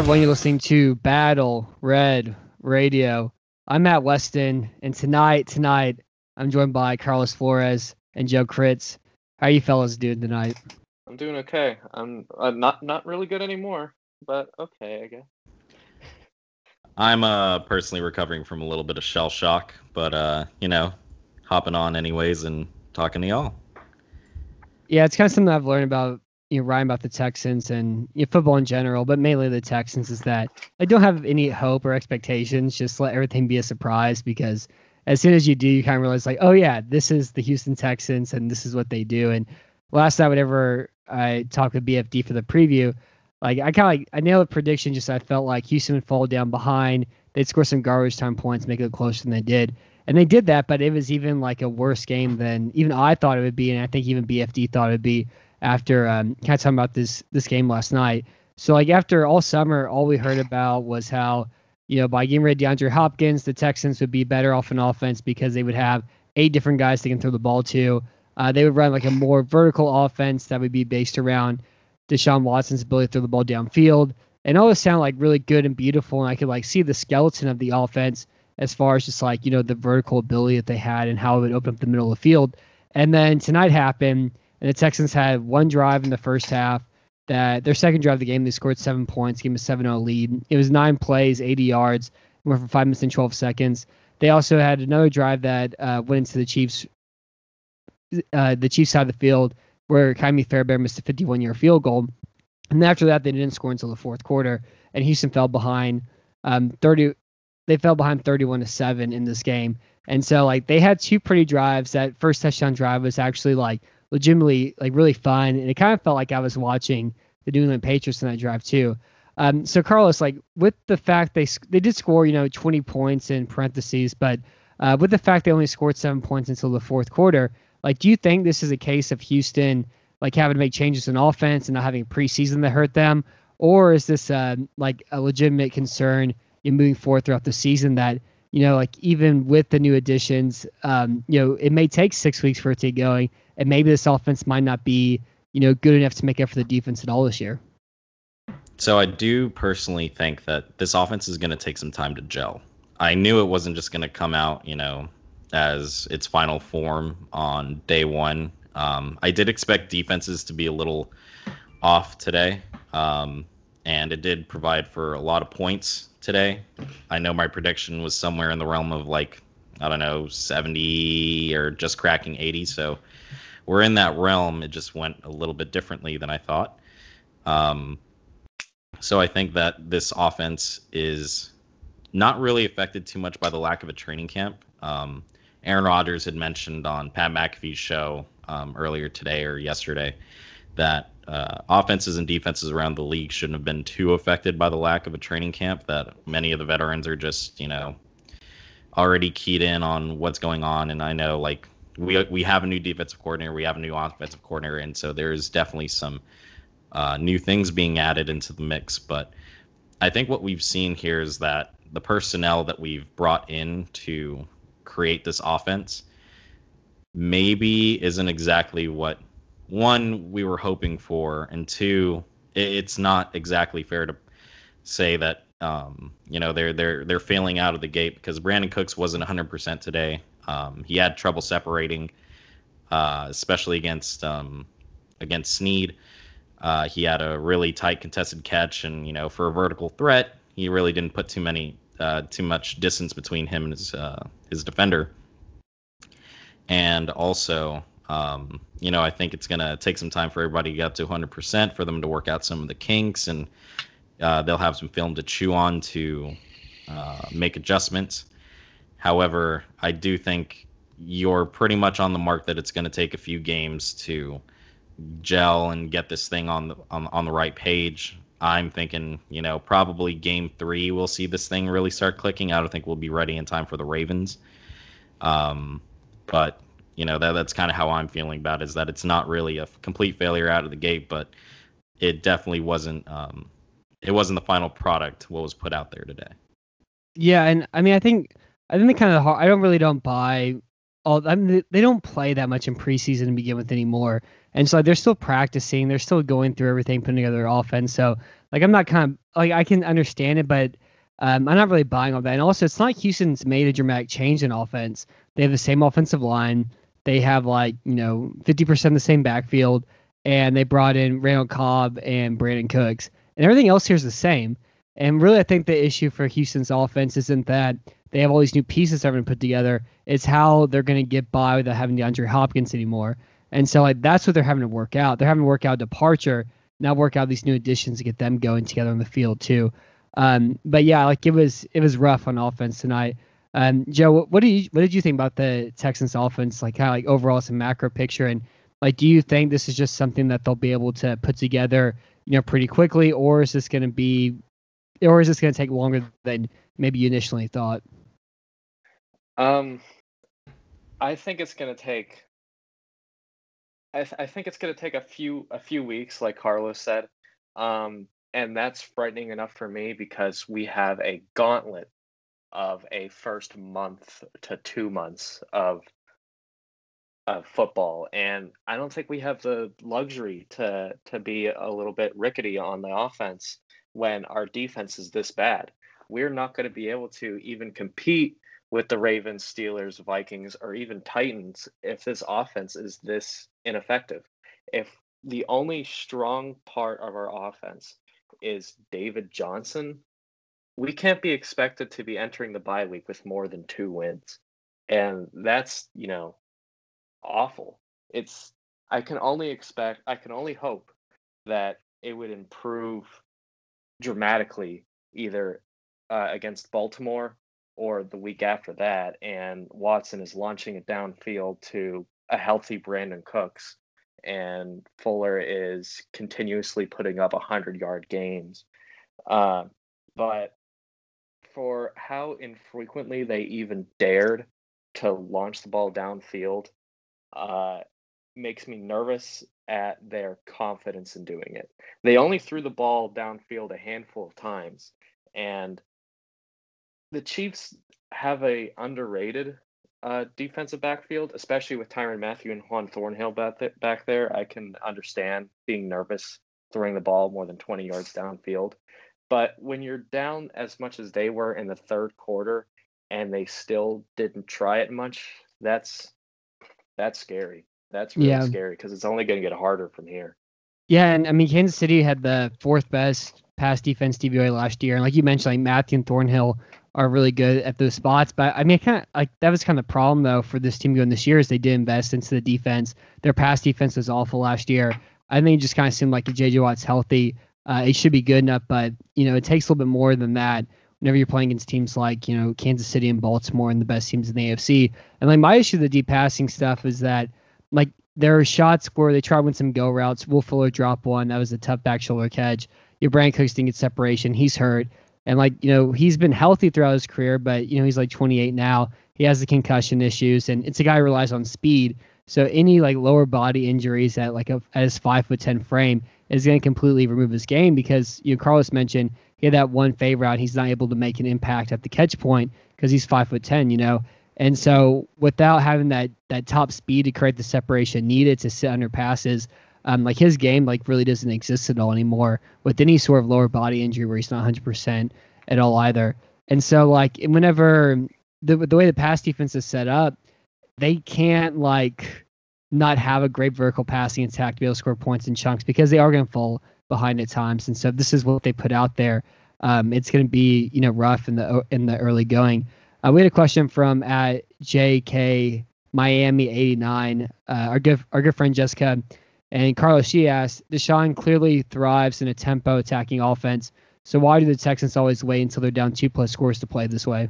everyone. You're listening to Battle Red Radio. I'm Matt Weston, and tonight, tonight, I'm joined by Carlos Flores and Joe Kritz. How are you fellas doing tonight? I'm doing okay. I'm uh, not not really good anymore, but okay, I guess. I'm uh personally recovering from a little bit of shell shock, but uh, you know, hopping on anyways and talking to y'all. Yeah, it's kind of something I've learned about you know writing about the Texans and you know, football in general, but mainly the Texans is that I don't have any hope or expectations. Just let everything be a surprise because as soon as you do, you kind of realize like, oh yeah, this is the Houston Texans and this is what they do. And last night, whenever I talked with BFD for the preview, like I kind of like I nailed a prediction. Just I felt like Houston would fall down behind. They'd score some garbage time points, make it closer than they did. And they did that, but it was even like a worse game than even I thought it would be, and I think even BFD thought it would be after um, kind of talking about this this game last night. So like after all summer, all we heard about was how you know by getting rid of DeAndre Hopkins, the Texans would be better off in offense because they would have eight different guys they can throw the ball to. Uh, they would run like a more vertical offense that would be based around Deshaun Watson's ability to throw the ball downfield. And all this sounded like really good and beautiful, and I could like see the skeleton of the offense as far as just like you know the vertical ability that they had and how it would open up the middle of the field. And then tonight happened, and the Texans had one drive in the first half. That their second drive of the game, they scored seven points, gave them a 7-0 lead. It was nine plays, 80 yards, went for five minutes and 12 seconds. They also had another drive that uh, went into the Chiefs, uh, the Chiefs side of the field, where Ka'imi Fairbairn missed a 51-yard field goal. And after that, they didn't score until the fourth quarter, and Houston fell behind um, 30. They fell behind 31 to seven in this game, and so like they had two pretty drives. That first touchdown drive was actually like legitimately like really fun, and it kind of felt like I was watching the New England Patriots in that drive too. Um, so Carlos, like with the fact they they did score, you know, 20 points in parentheses, but uh, with the fact they only scored seven points until the fourth quarter, like, do you think this is a case of Houston like having to make changes in offense and not having preseason that hurt them, or is this uh, like a legitimate concern in moving forward throughout the season that you know, like even with the new additions, um, you know, it may take six weeks for it to get going, and maybe this offense might not be, you know, good enough to make up for the defense at all this year. So I do personally think that this offense is going to take some time to gel. I knew it wasn't just going to come out, you know, as its final form on day one. Um, I did expect defenses to be a little off today, um, and it did provide for a lot of points today. I know my prediction was somewhere in the realm of like I don't know 70 or just cracking 80, so we're in that realm. It just went a little bit differently than I thought. Um, so I think that this offense is not really affected too much by the lack of a training camp. Um, Aaron Rodgers had mentioned on Pat McAfee's show um, earlier today or yesterday that uh, offenses and defenses around the league shouldn't have been too affected by the lack of a training camp. That many of the veterans are just, you know, already keyed in on what's going on. And I know, like, we we have a new defensive coordinator, we have a new offensive coordinator, and so there's definitely some uh, new things being added into the mix. But I think what we've seen here is that the personnel that we've brought in to create this offense maybe isn't exactly what one we were hoping for, and two, it's not exactly fair to say that um, you know they're they're they're failing out of the gate because Brandin Cooks wasn't 100% today. Um, he had trouble separating, uh, especially against um, against Sneed. Uh, he had a really tight contested catch, and you know for a vertical threat, he really didn't put too many uh, too much distance between him and his uh, his defender. And also, um, you know, I think it's going to take some time for everybody to get up to 100% for them to work out some of the kinks, and uh, they'll have some film to chew on to uh, make adjustments. However, I do think you're pretty much on the mark that it's going to take a few games to gel and get this thing on the on, on the right page. I'm thinking, you know, probably game three we'll see this thing really start clicking. I don't think we'll be ready in time for the Ravens. Um, but you know that that's kind of how I'm feeling about it, is that it's not really a complete failure out of the gate, but it definitely wasn't. Um, it wasn't the final product what was put out there today. Yeah, and I mean, I think I think they kind of I don't really don't buy all. I mean, they don't play that much in preseason to begin with anymore, and so they're still practicing. They're still going through everything, putting together their offense. So like, I'm not kind of like I can understand it, but um, I'm not really buying all that. And also, it's not Houston's made a dramatic change in offense. They have the same offensive line. They have like you know 50% the same backfield, and they brought in Randall Cobb and Brandin Cooks, and everything else here is the same. And really, I think the issue for Houston's offense isn't that they have all these new pieces they're going to put together. It's how they're going to get by without having DeAndre Hopkins anymore. And so, like, that's what they're having to work out. They're having to work out departure, now work out these new additions to get them going together on the field too. Um, but yeah, like it was it was rough on offense tonight. Um, Joe, what, do you what did you think about the Texans offense? Like how like overall some macro picture and like do you think this is just something that they'll be able to put together, you know, pretty quickly, or is this going to be, or is this going to take longer than maybe you initially thought? Um, I think it's gonna take. I, th- I think it's gonna take a few a few weeks, like Carlos said, um, and that's frightening enough for me because we have a gauntlet of a first month to two months of of football, and I don't think we have the luxury to to be a little bit rickety on the offense when our defense is this bad. We're not going to be able to even compete with the Ravens, Steelers, Vikings, or even Titans if this offense is this ineffective. If the only strong part of our offense is David Johnson, we can't be expected to be entering the bye week with more than two wins. And that's, you know, awful. It's I can only expect I can only hope that it would improve dramatically either uh, against Baltimore or the week after that, and Watson is launching it downfield to a healthy Brandin Cooks, and Fuller is continuously putting up 100 yard games. Uh, but for how infrequently they even dared to launch the ball downfield, uh, makes me nervous at their confidence in doing it. They only threw the ball downfield a handful of times, and the Chiefs have a underrated uh, defensive backfield, especially with Tyrann Mathieu and Juan Thornhill back, th- back there. I can understand being nervous throwing the ball more than 20 yards downfield. But when you're down as much as they were in the third quarter and they still didn't try it much, that's that's scary. That's really yeah. scary because it's only going to get harder from here. Yeah, and I mean Kansas City had the fourth best pass defense DVOA last year, and like you mentioned, like Mathieu and Thornhill are really good at those spots. But I mean, kind of like that was kind of the problem though for this team going this year is they did invest into the defense. Their pass defense was awful last year. I think it just kind of seemed like if JJ Watt's healthy, uh, it should be good enough. But you know, it takes a little bit more than that whenever you're playing against teams like you know Kansas City and Baltimore and the best teams in the AFC. And like my issue with the deep passing stuff is that like there are shots where they try to win some go routes. Will Fuller drop one. That was a tough back shoulder catch. Your Brand Cooks didn't get separation. He's hurt. And like, you know, he's been healthy throughout his career, but you know, he's like 28 now. He has the concussion issues and it's a guy who relies on speed. So any like lower body injuries at like a at his five foot ten frame is going to completely remove his game because you know Carlos mentioned he had that one fade route. He's not able to make an impact at the catch point because he's five foot ten. You know, and so without having that that top speed to create the separation needed to sit under passes, um, like his game like really doesn't exist at all anymore with any sort of lower body injury where he's not 100% at all either. And so like whenever the the way the pass defense is set up, they can't like not have a great vertical passing attack to be able to score points in chunks because they are going to fall behind at times. And so this is what they put out there. Um, it's going to be you know rough in the in the early going. Uh, we had a question from at JK Miami 89. Uh, our good our good friend Jessica and Carlos, she asked, Deshaun clearly thrives in a tempo attacking offense. So why do the Texans always wait until they're down two plus scores to play this way?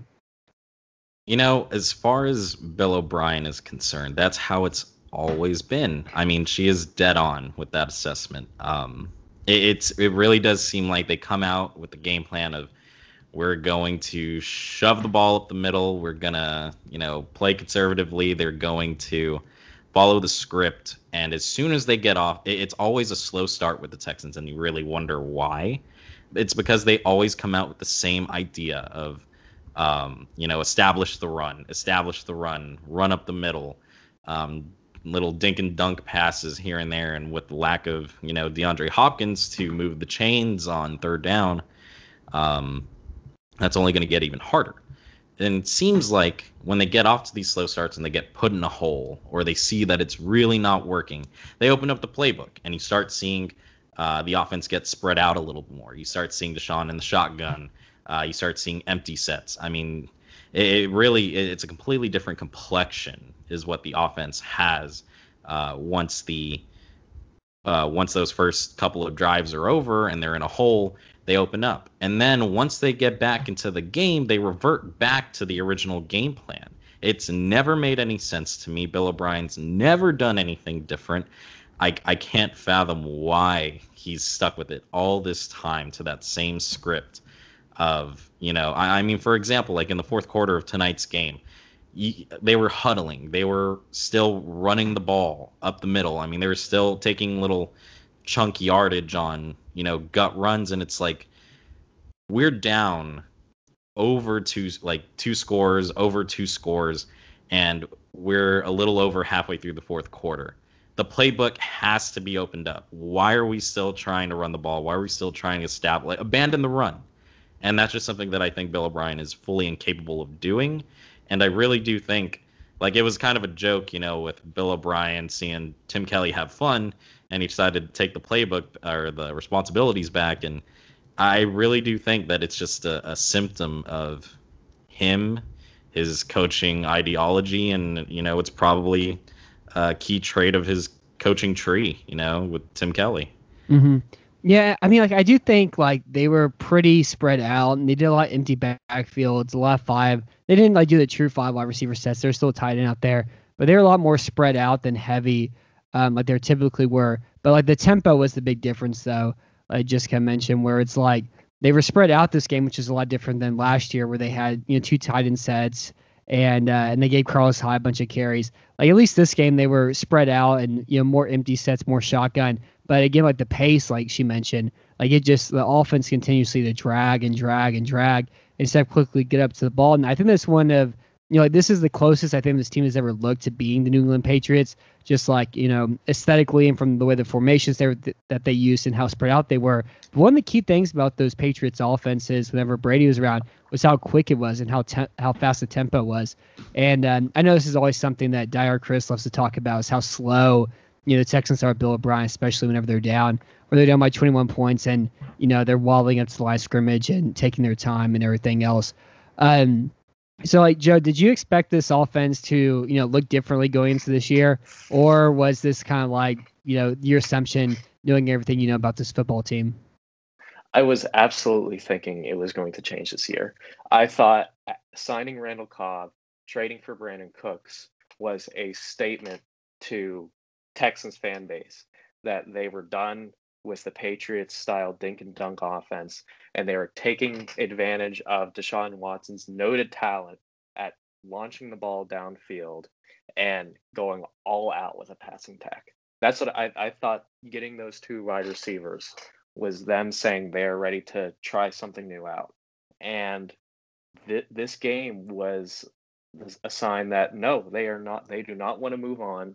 You know, as far as Bill O'Brien is concerned, that's how it's always been. I mean, she is dead on with that assessment. Um, It, it's it really does seem like they come out with the game plan of we're going to shove the ball up the middle. We're gonna, you know, play conservatively. They're going to follow the script, and as soon as they get off, it's always a slow start with the Texans, and you really wonder why. It's because they always come out with the same idea of, um, you know, establish the run, establish the run, run up the middle, um, little dink and dunk passes here and there, and with the lack of, you know, DeAndre Hopkins to move the chains on third down, um, that's only going to get even harder. And it seems like when they get off to these slow starts and they get put in a hole or they see that it's really not working, they open up the playbook and you start seeing uh, the offense get spread out a little more. You start seeing Deshaun in the shotgun. Uh, you start seeing empty sets. I mean, it, really it's a completely different complexion is what the offense has uh, once the uh, once those first couple of drives are over and they're in a hole they open up. And then once they get back into the game, they revert back to the original game plan. It's never made any sense to me. Bill O'Brien's never done anything different. I, I can't fathom why he's stuck with it all this time to that same script of, you know, I, I mean, for example, like in the fourth quarter of tonight's game, they were huddling. They were still running the ball up the middle. I mean, they were still taking little chunk yardage on you know gut runs. And it's like we're down over two like two scores over two scores and we're a little over halfway through the fourth quarter. The playbook has to be opened up. Why are we still trying to run the ball? Why are we still trying to establish abandon the run and that's just something that i think bill o'brien is fully incapable of doing and i really do think like it was kind of a joke you know with bill o'brien seeing tim kelly have fun and he decided to take the playbook or the responsibilities back. And I really do think that it's just a, a symptom of him, his coaching ideology, and you know, it's probably a key trait of his coaching tree. You know, with Tim Kelly. Mm-hmm. Yeah, I mean, like I do think like they were pretty spread out, and they did a lot of empty backfields, a lot of five. They didn't like do the true five wide receiver sets. They're still tight end out there, but they're a lot more spread out than heavy um, like they typically were. But like the tempo was the big difference, though. I just can mention where it's like they were spread out this game, which is a lot different than last year, where they had you know two tight end sets and uh, and they gave Carlos Hyde a bunch of carries. Like at least this game they were spread out and you know more empty sets, more shotgun. But again, like the pace, like she mentioned, like it just the offense continuously to drag and drag and drag instead of quickly get up to the ball. And I think that's one of you know, like this is the closest I think this team has ever looked to being the New England Patriots. Just like you know, aesthetically and from the way the formations th- that they used and how spread out they were. But one of the key things about those Patriots offenses, whenever Brady was around, was how quick it was and how te- how fast the tempo was. And um, I know this is always something that Dire Chris loves to talk about is how slow you know the Texans are. Bill O'Brien, especially whenever they're down or they're down by 21 points and you know they're wobbling up to the line scrimmage and taking their time and everything else. Um, so, like Joe, did you expect this offense to, you know, look differently going into this year, or was this kind of like, you know, your assumption, knowing everything you know about this football team? I was absolutely thinking it was going to change this year. I thought signing Randall Cobb, trading for Brandin Cooks was a statement to Texans fan base that they were done with the Patriots style dink and dunk offense, and they were taking advantage of Deshaun Watson's noted talent at launching the ball downfield and going all out with a passing attack. That's what I, I thought getting those two wide receivers was them saying they're ready to try something new out. And th- this game was a sign that no, they are not, they do not want to move on.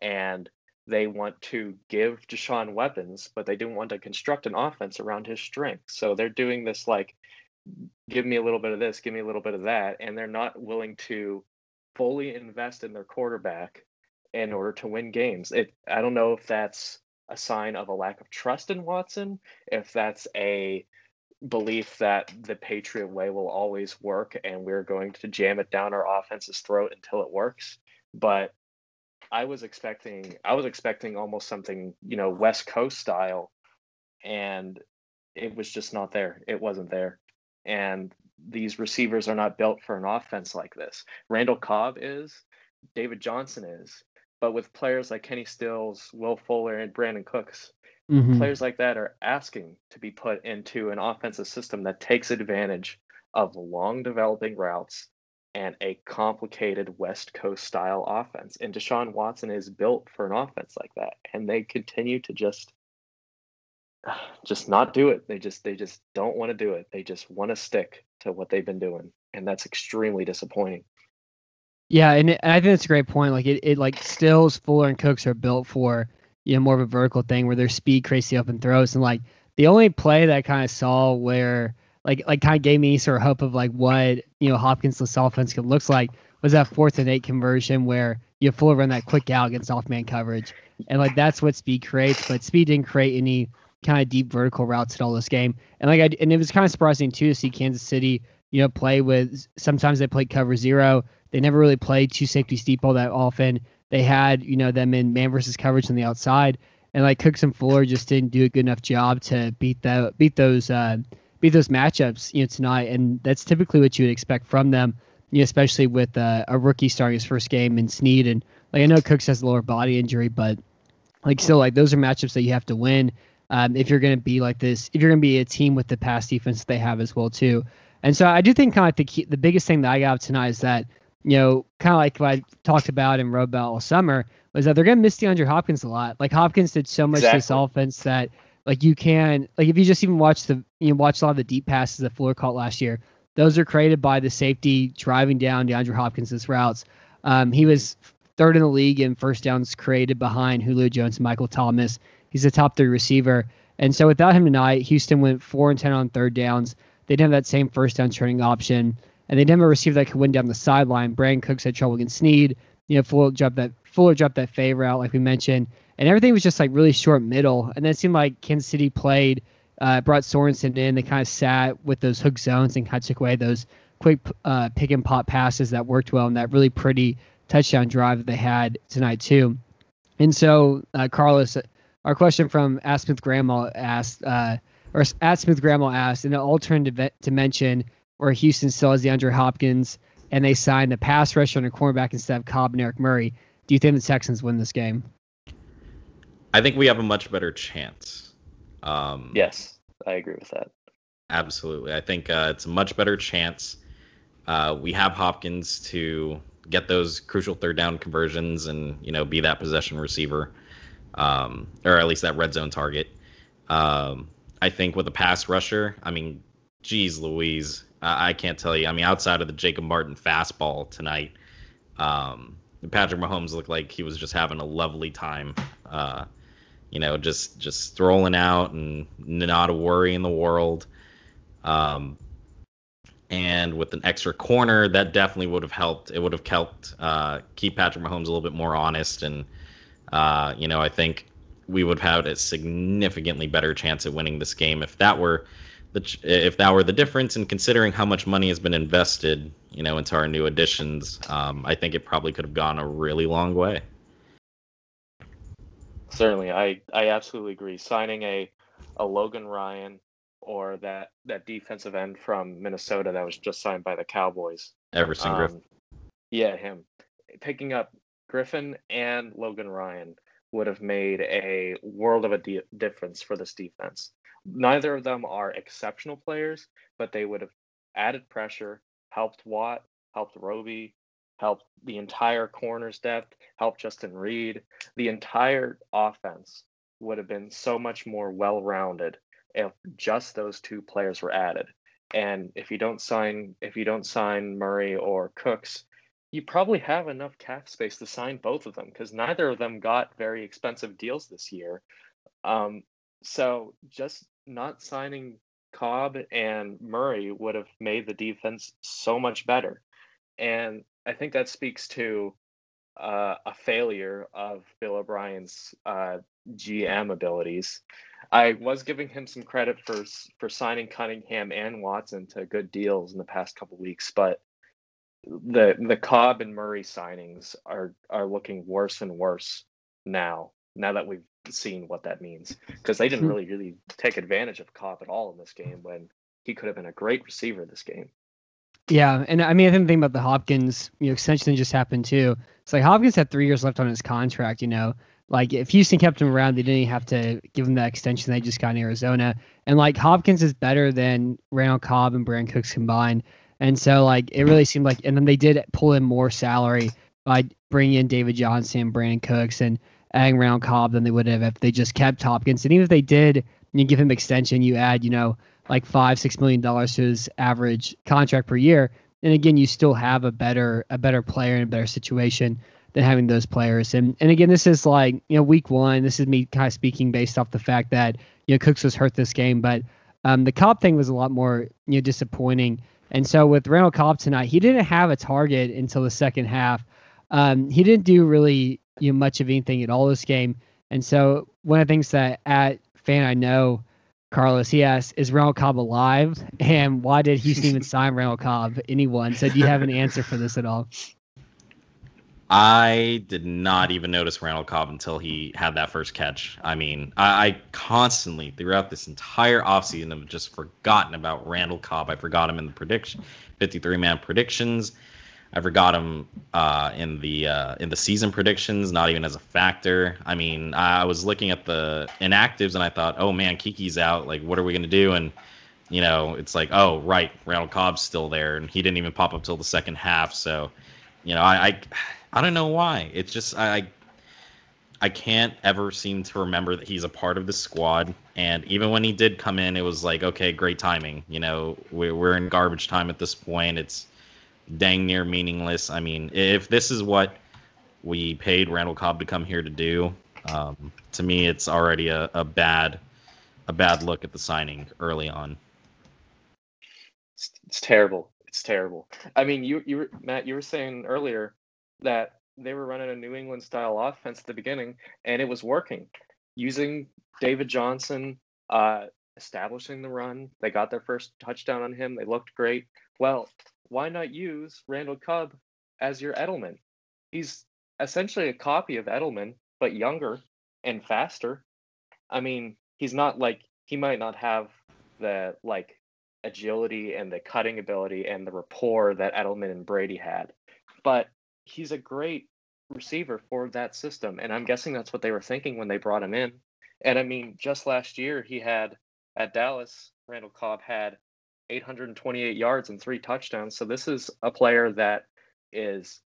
And they want to give Deshaun weapons, but they didn't want to construct an offense around his strength. So they're doing this like, give me a little bit of this, give me a little bit of that, and they're not willing to fully invest in their quarterback in order to win games. It I don't know if that's a sign of a lack of trust in Watson, if that's a belief that the Patriot way will always work and we're going to jam it down our offense's throat until it works. But I was expecting I was expecting almost something, you know, West Coast style and it was just not there. It wasn't there. And these receivers are not built for an offense like this. Randall Cobb is, David Johnson is, but with players like Kenny Stills, Will Fuller, and Brandin Cooks, Mhm. players like that are asking to be put into an offensive system that takes advantage of long developing routes and a complicated West Coast style offense. And Deshaun Watson is built for an offense like that. And they continue to just just not do it. They just they just don't want to do it. They just want to stick to what they've been doing. And that's extremely disappointing. Yeah, and, it, and I think that's a great point. Like it, it like Stills, Fuller, and Cooks are built for you know more of a vertical thing where their speed the open throws, and like the only play that I kind of saw where like like kind of gave me sort of hope of like what you know Hopkins offense could looks like was that fourth and eight conversion where you Fuller run that quick out against off man coverage, and like that's what speed creates, but speed didn't create any kind of deep vertical routes at all this game, and like I and it was kind of surprising too to see Kansas City you know play with sometimes they played cover zero. They never really played two safeties deep all that often. They had, you know, them in man versus coverage on the outside, and like Cooks and Fuller just didn't do a good enough job to beat that beat those uh, beat those matchups, you know, tonight. And that's typically what you would expect from them, you know, especially with uh, a rookie starting his first game in Sneed. And like I know Cooks has a lower body injury, but like still, like those are matchups that you have to win um, if you're going to be like this. If you're going to be a team with the pass defense they have as well too. And so I do think kind of like the key, the biggest thing that I got tonight is that you know, kind of like what I talked about and wrote about all summer, was that they're going to miss DeAndre Hopkins a lot. Like Hopkins did so much this Exactly. offense that like you can like if you just even watch the you know, watch a lot of the deep passes that Fuller caught last year, those are created by the safety driving down DeAndre Hopkins' routes. Um, he was third in the league in first downs created behind Julio Jones and Michael Thomas. He's a top three receiver. And so without him tonight, Houston went four and ten on third downs. They didn't have that same first down turning option and they didn't have a receiver that could win down the sideline. Brandin Cooks had trouble against Sneed. You know, Fuller dropped that Fuller dropped that favor out like we mentioned, and everything was just like really short middle. And then it seemed like Kansas City played, uh, brought Sorensen in. They kind of sat with those hook zones and kind of took away those quick uh, pick and pop passes that worked well in that really pretty touchdown drive that they had tonight too. And so, uh, Carlos, our question from Ask Smith Grandma asked, uh, or Ask Smith Grandma asked, in an alternative dimension where Houston still has DeAndre Hopkins and they signed a pass rusher and a cornerback instead of Cobb and Eric Murray, do you think the Texans win this game? I think we have a much better chance. Um, Yes, I agree with that. Absolutely. I think uh, it's a much better chance. Uh, we have Hopkins to get those crucial third down conversions and you know be that possession receiver, um, or at least that red zone target. Um, I think with a pass rusher, I mean, geez, Louise, I, I can't tell you. I mean, outside of the Jacob Martin fastball tonight, um, Patrick Mahomes looked like he was just having a lovely time. Uh, you know, just just strolling out and not a worry in the world. Um, and with an extra corner, that definitely would have helped. It would have helped uh, keep Patrick Mahomes a little bit more honest, and uh, you know, I think we would have had a significantly better chance at winning this game if that were the ch- if that were the difference. And considering how much money has been invested, you know, into our new additions, um, I think it probably could have gone a really long way. Certainly, I I absolutely agree. Signing a a Logan Ryan or that that defensive end from Minnesota that was just signed by the Cowboys. Everson Griffen. Um, yeah, him. Picking up Griffen and Logan Ryan would have made a world of a di- difference for this defense. Neither of them are exceptional players, but they would have added pressure, helped Watt, helped Roby, helped the entire corners depth, helped Justin Reid. The entire offense would have been so much more well-rounded if just those two players were added. And if you don't sign if you don't sign Murray or Cooks, you probably have enough cap space to sign both of them because neither of them got very expensive deals this year. Um, so just not signing Cobb and Murray would have made the defense so much better. And I think that speaks to uh, a failure of Bill O'Brien's uh, GM abilities. I was giving him some credit for for signing Cunningham and Watson to good deals in the past couple weeks, but the the Cobb and Murray signings are are looking worse and worse now. Now that we've seen what that means, because they didn't Hmm. really really take advantage of Cobb at all in this game when he could have been a great receiver this game. Yeah, and I mean, I think the thing about the Hopkins, you know, extension just happened too. It's like Hopkins had three years left on his contract. You know, like if Houston kept him around, they didn't have to give him that extension they just got in Arizona. And like Hopkins is better than Randall Cobb and Brandin Cooks combined. And so like it really seemed like, and then they did pull in more salary by bringing in David Johnson and Brandin Cooks and adding Randall Cobb than they would have if they just kept Hopkins. And even if they did, you give him extension, you add, you know, like five, six million dollars to his average contract per year. And again, you still have a better a better player in a better situation than having those players. And and again, this is like you know week one. This is me kind of speaking based off the fact that you know Cooks was hurt this game, but um, the Cobb thing was a lot more you know disappointing. And so with Randall Cobb tonight, he didn't have a target until the second half. Um, he didn't do really you know much of anything at all this game. And so one of the things that at fan I know, Carlos, he asked, is Randall Cobb alive? And why did Houston even sign Randall Cobb? Anyone? So do you have an answer for this at all? I did not even notice Randall Cobb until he had that first catch. I mean, I, I constantly throughout this entire offseason have just forgotten about Randall Cobb. I forgot him in the prediction, 53 man predictions. I forgot him uh, in the uh, in the season predictions, not even as a factor. I mean, I was looking at the inactives and I thought, oh man, Keke's out. Like, what are we gonna do? And you know, it's like, oh right, Randall Cobb's still there, and he didn't even pop up till the second half. So, you know, I, I I don't know why. It's just I I can't ever seem to remember that he's a part of the squad. And even when he did come in, it was like, okay, great timing. You know, we're, we're in garbage time at this point. It's dang near meaningless. I mean, if this is what we paid Randall Cobb to come here to do, um, to me, it's already a, a bad a bad look at the signing early on. It's, it's terrible. It's terrible. I mean, you you Matt, you were saying earlier that they were running a New England style offense at the beginning, and it was working. Using David Johnson, uh, establishing the run, they got their first touchdown on him. They looked great. Well, why not use Randall Cobb as your Edelman? He's essentially a copy of Edelman, but younger and faster. I mean, he's not like he might not have the like agility and the cutting ability and the rapport that Edelman and Brady had, but he's a great receiver for that system. And I'm guessing that's what they were thinking when they brought him in. And I mean, just last year, he had at Dallas, Randall Cobb had 828 yards and three touchdowns. So this is a player that is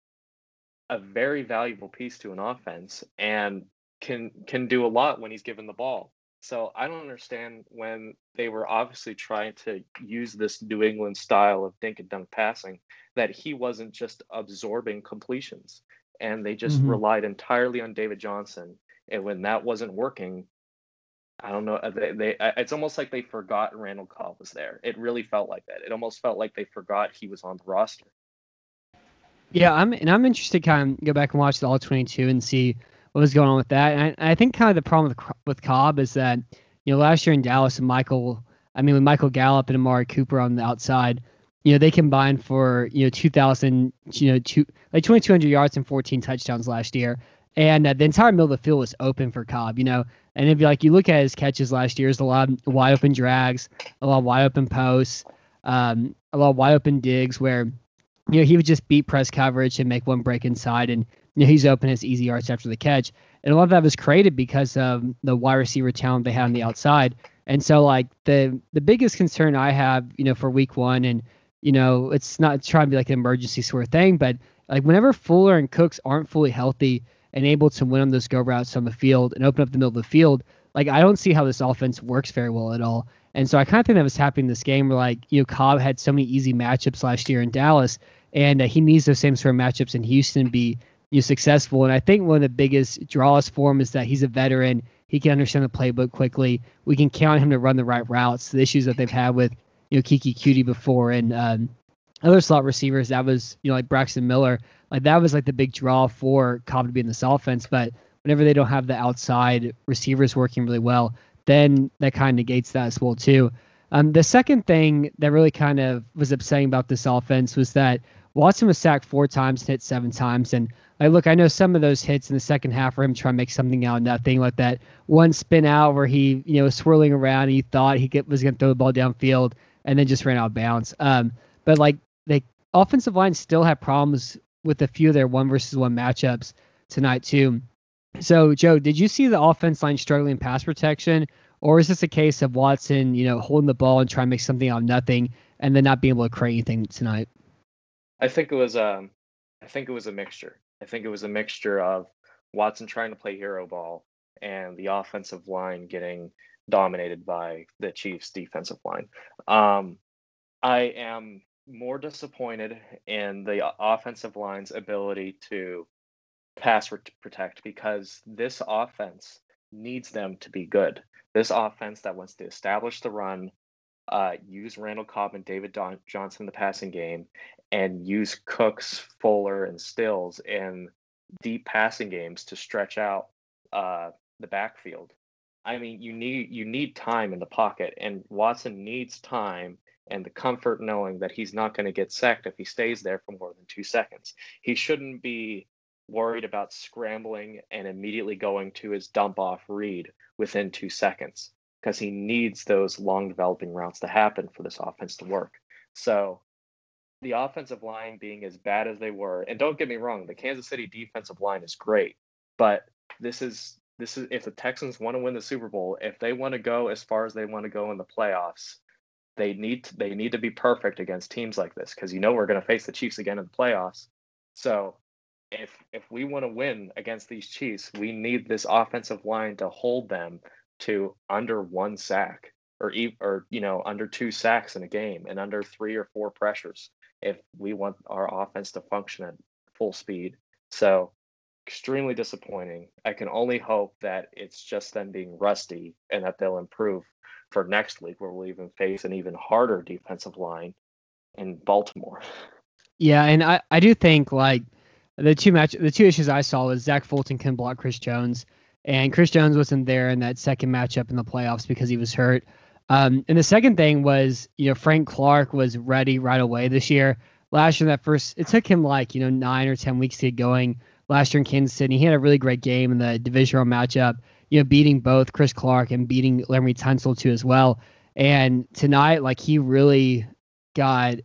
a very valuable piece to an offense and can can do a lot when he's given the ball. So I don't understand when they were obviously trying to use this New England style of dink and dunk passing that he wasn't just absorbing completions and they just mm-hmm. relied entirely on David Johnson. And when that wasn't working, I don't know. Uh, they, they it's almost like they forgot Randall Cobb was there. It really felt like that. It almost felt like they forgot he was on the roster. Yeah, I'm and I'm interested to kind of go back and watch the All 22 and see what was going on with that. And I, I think kind of the problem with with Cobb is that you know last year in Dallas and Michael, I mean with Michael Gallup and Amari Cooper on the outside, you know they combined for you know 2,000, you know two like 2,200 yards and 14 touchdowns last year, and uh, the entire middle of the field was open for Cobb. You know, and if you like you look at his catches last year, there's a lot of wide open drags, a lot of wide open posts, um, a lot of wide open digs where you know he would just beat press coverage and make one break inside and you know, he's open, his easy yards after the catch. And a lot of that was created because of the wide receiver talent they had on the outside. And so like the the biggest concern I have, you know, for week one, and you know, it's not trying to be like an emergency sort of thing, but like whenever Fuller and Cooks aren't fully healthy and able to win on those go routes on the field and open up the middle of the field, like I don't see how this offense works very well at all. And so I kind of think that was happening this game where like, you know, Cobb had so many easy matchups last year in Dallas and uh, he needs those same sort of matchups in Houston to be you know, successful. And I think one of the biggest draws for him is that he's a veteran. He can understand the playbook quickly. We can count on him to run the right routes. The issues that they've had with you know Keke Coutee before and um, other slot receivers, that was you know like Braxton Miller, like that was like the big draw for Cobb to be in this offense. But whenever they don't have the outside receivers working really well, then that kind of negates that as well too. Um, the second thing that really kind of was upsetting about this offense was that Watson was sacked four times, and hit seven times, and like, look, I know some of those hits in the second half for him trying to make something out of nothing, like that one spin out where he, you know, was swirling around and he thought he get, was going to throw the ball downfield and then just ran out of bounds. Um, but like the offensive line still had problems with a few of their one versus one matchups tonight too. So, Joe, did you see the offense line struggling in pass protection, or is this a case of Watson, you know, holding the ball and trying to make something out of nothing, and then not being able to create anything tonight? I think it was um, I think it was a mixture. I think it was a mixture of Watson trying to play hero ball and the offensive line getting dominated by the Chiefs' defensive line. Um, I am more disappointed in the offensive line's ability to pass protect because this offense needs them to be good. This offense that wants to establish the run, uh, use Randall Cobb and David Don- Johnson in the passing game, and use Cooks, Fuller, and Stills in deep passing games to stretch out uh, the backfield. I mean, you need you need time in the pocket, and Watson needs time and the comfort knowing that he's not going to get sacked if he stays there for more than two seconds. He shouldn't be worried about scrambling and immediately going to his dump off read within two seconds because he needs those long developing routes to happen for this offense to work. So the offensive line being as bad as they were, and don't get me wrong, the Kansas City defensive line is great, but this is this is if the Texans want to win the Super Bowl, if they want to go as far as they want to go in the playoffs, they need to, they need to be perfect against teams like this because you know we're going to face the Chiefs again in the playoffs. So if if we want to win against these Chiefs, we need this offensive line to hold them to under one sack or or you know under two sacks in a game and under three or four pressures if we want our offense to function at full speed. So extremely disappointing. I can only hope that it's just them being rusty and that they'll improve for next week where we'll even face an even harder defensive line in Baltimore. Yeah, and I, I do think like the two match the two issues I saw was Zach Fulton can block Chris Jones, and Chris Jones wasn't there in that second matchup in the playoffs because he was hurt. Um, and the second thing was, you know, Frank Clark was ready right away this year. Last year, that first, it took him like, you know, nine or 10 weeks to get going. Last year in Kansas City, he had a really great game in the divisional matchup, you know, beating both Chris Clark and beating Laremy Tunsil too as well. And tonight, like, he really got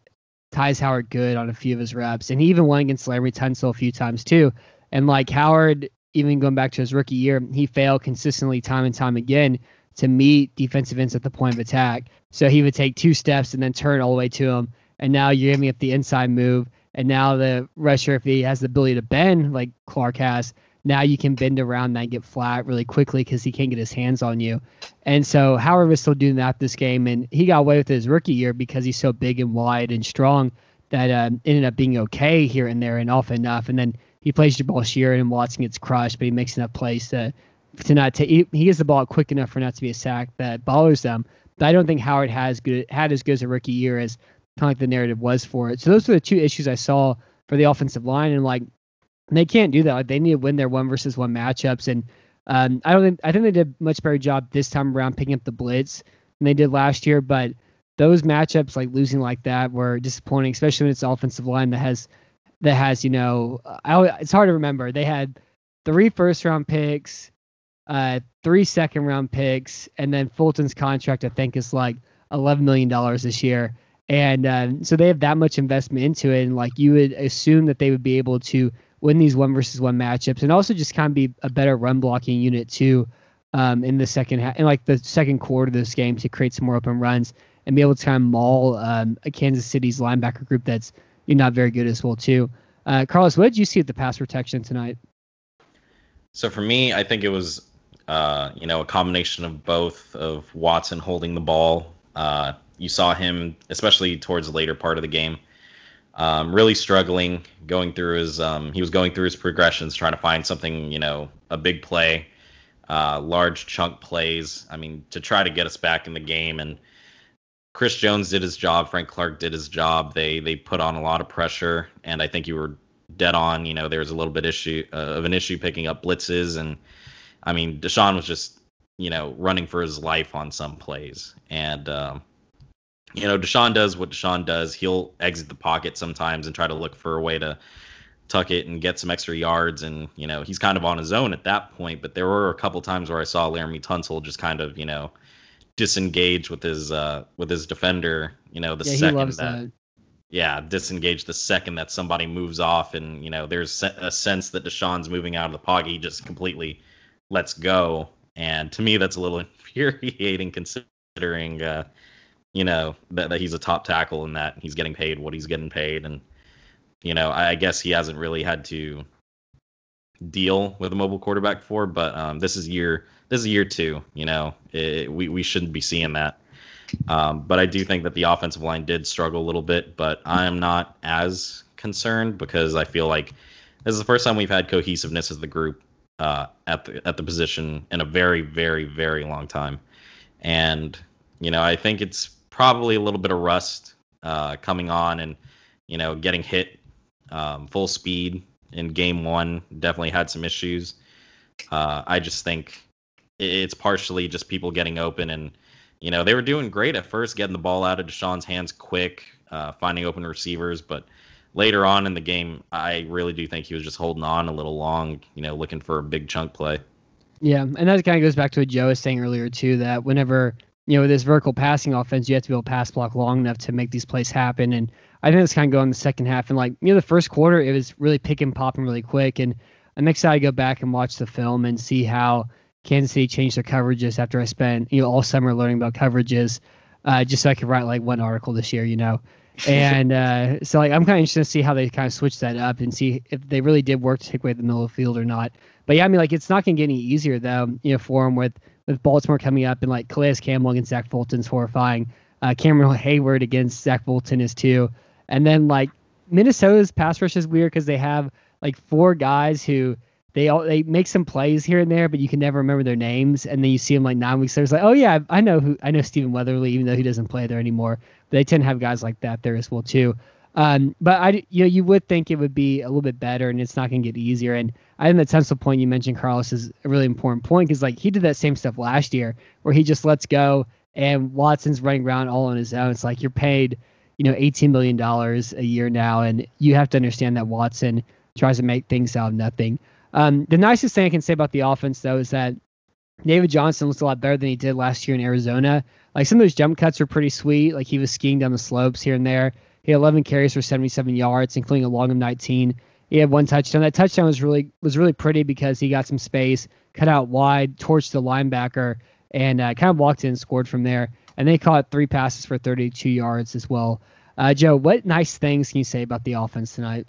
Tytus Howard good on a few of his reps. And he even won against Laremy Tunsil a few times too. And like Howard, even going back to his rookie year, he failed consistently time and time again to meet defensive ends at the point of attack. So he would take two steps and then turn all the way to him. And now you're giving up the inside move. And now the rusher, if he has the ability to bend like Clark has, now you can bend around that and get flat really quickly because he can't get his hands on you. And so Howard was still doing that this game, and he got away with his rookie year because he's so big and wide and strong that um, ended up being okay here and there and off enough. And then he plays the ball sheer and Watson gets crushed, but he makes enough plays to to not take. He, gets the ball quick enough for not to be a sack that bothers them. But I don't think Howard has good had as good as a rookie year as kind of like the narrative was for it. So those are the two issues I saw for the offensive line, and like they can't do that. Like they need to win their one versus one matchups, and um, I don't think I think they did a much better job this time around picking up the blitz than they did last year. But those matchups, like losing like that, were disappointing, especially when it's offensive line that has that has you know, I, it's hard to remember. They had three first round picks, uh, three second round picks, and then Fulton's contract I think is like eleven million dollars this year. And um, so they have that much investment into it, and like you would assume that they would be able to win these one versus one matchups, and also just kind of be a better run blocking unit too, um, in the second half, in like the second quarter of this game to create some more open runs and be able to kind of maul um, a Kansas City's linebacker group that's you're not very good as well too. Uh, Carlos, what did you see at the pass protection tonight? So for me, I think it was uh, you know, a combination of both of Watson holding the ball. Uh, you saw him, especially towards the later part of the game, um, really struggling going through his. Um, he was going through his progressions, trying to find something, you know, a big play, uh, large chunk plays. I mean, to try to get us back in the game. And Chris Jones did his job. Frank Clark did his job. They they put on a lot of pressure, and I think you were dead on. You know, there was a little bit issue uh, of an issue picking up blitzes and I mean, Deshaun was just, you know, running for his life on some plays. And, um, you know, Deshaun does what Deshaun does. He'll exit the pocket sometimes and try to look for a way to tuck it and get some extra yards. And, you know, he's kind of on his own at that point. But there were a couple times where I saw Laremy Tunsil just kind of, you know, disengage with his uh with his defender, you know, the yeah, second that, that, yeah, disengage the second that somebody moves off, and you know, there's a sense that Deshaun's moving out of the pocket. He just completely lets go, and to me, that's a little infuriating considering, uh, you know, that, that he's a top tackle and that he's getting paid what he's getting paid, and you know, I guess he hasn't really had to deal with a mobile quarterback before, but um, this is year this is year two. You know, it, we we shouldn't be seeing that. Um, but I do think that the offensive line did struggle a little bit, but I'm not as concerned because I feel like this is the first time we've had cohesiveness as the group uh, at the at the position in a very, very, very long time. And you know, I think it's probably a little bit of rust uh, coming on, and you know, getting hit um, full speed in game one definitely had some issues. Uh, I just think it's partially just people getting open and you know, they were doing great at first, getting the ball out of Deshaun's hands quick, uh, finding open receivers. But later on in the game, I really do think he was just holding on a little long, you know, looking for a big chunk play. Yeah, and that kind of goes back to what Joe was saying earlier too. That whenever you know this vertical passing offense, you have to be able to pass block long enough to make these plays happen. And I think it's kind of going the second half. And like you know, the first quarter, it was really pick picking popping really quick. And I'm excited to go back and watch the film and see how Kansas City changed their coverages after I spent you know all summer learning about coverages, uh, just so I could write like one article this year, you know. And uh, so like I'm kind of interested to see how they kind of switch that up and see if they really did work to take away the middle of the field or not. But yeah, I mean like it's not gonna get any easier though, you know, for them with with Baltimore coming up and like Calais Campbell against Zach Fulton's horrifying. Uh, Cameron Heyward against Zach Fulton is too. And then like Minnesota's pass rush is weird because they have like four guys who they all they make some plays here and there, but you can never remember their names. And then you see them like nine weeks later, it's like, oh yeah, I know who I know Stephen Weatherly, even though he doesn't play there anymore. But they tend to have guys like that there as well too. Um, but I, you know, you would think it would be a little bit better, and it's not going to get easier. And I think the Tunsil point you mentioned, Carlos, is a really important point because like he did that same stuff last year, where he just lets go, and Watson's running around all on his own. It's like you're paid, you know, 18 million dollars a year now, and you have to understand that Watson tries to make things out of nothing. Um, the nicest thing I can say about the offense, though, is that David Johnson looks a lot better than he did last year in Arizona. Like some of those jump cuts are pretty sweet. Like he was skiing down the slopes here and there. He had 11 carries for 77 yards, including a long of 19. He had one touchdown. That touchdown was really was really pretty because he got some space, cut out wide, torched the linebacker, and uh, kind of walked in and scored from there. And they caught three passes for 32 yards as well. Uh, Joe, what nice things can you say about the offense tonight?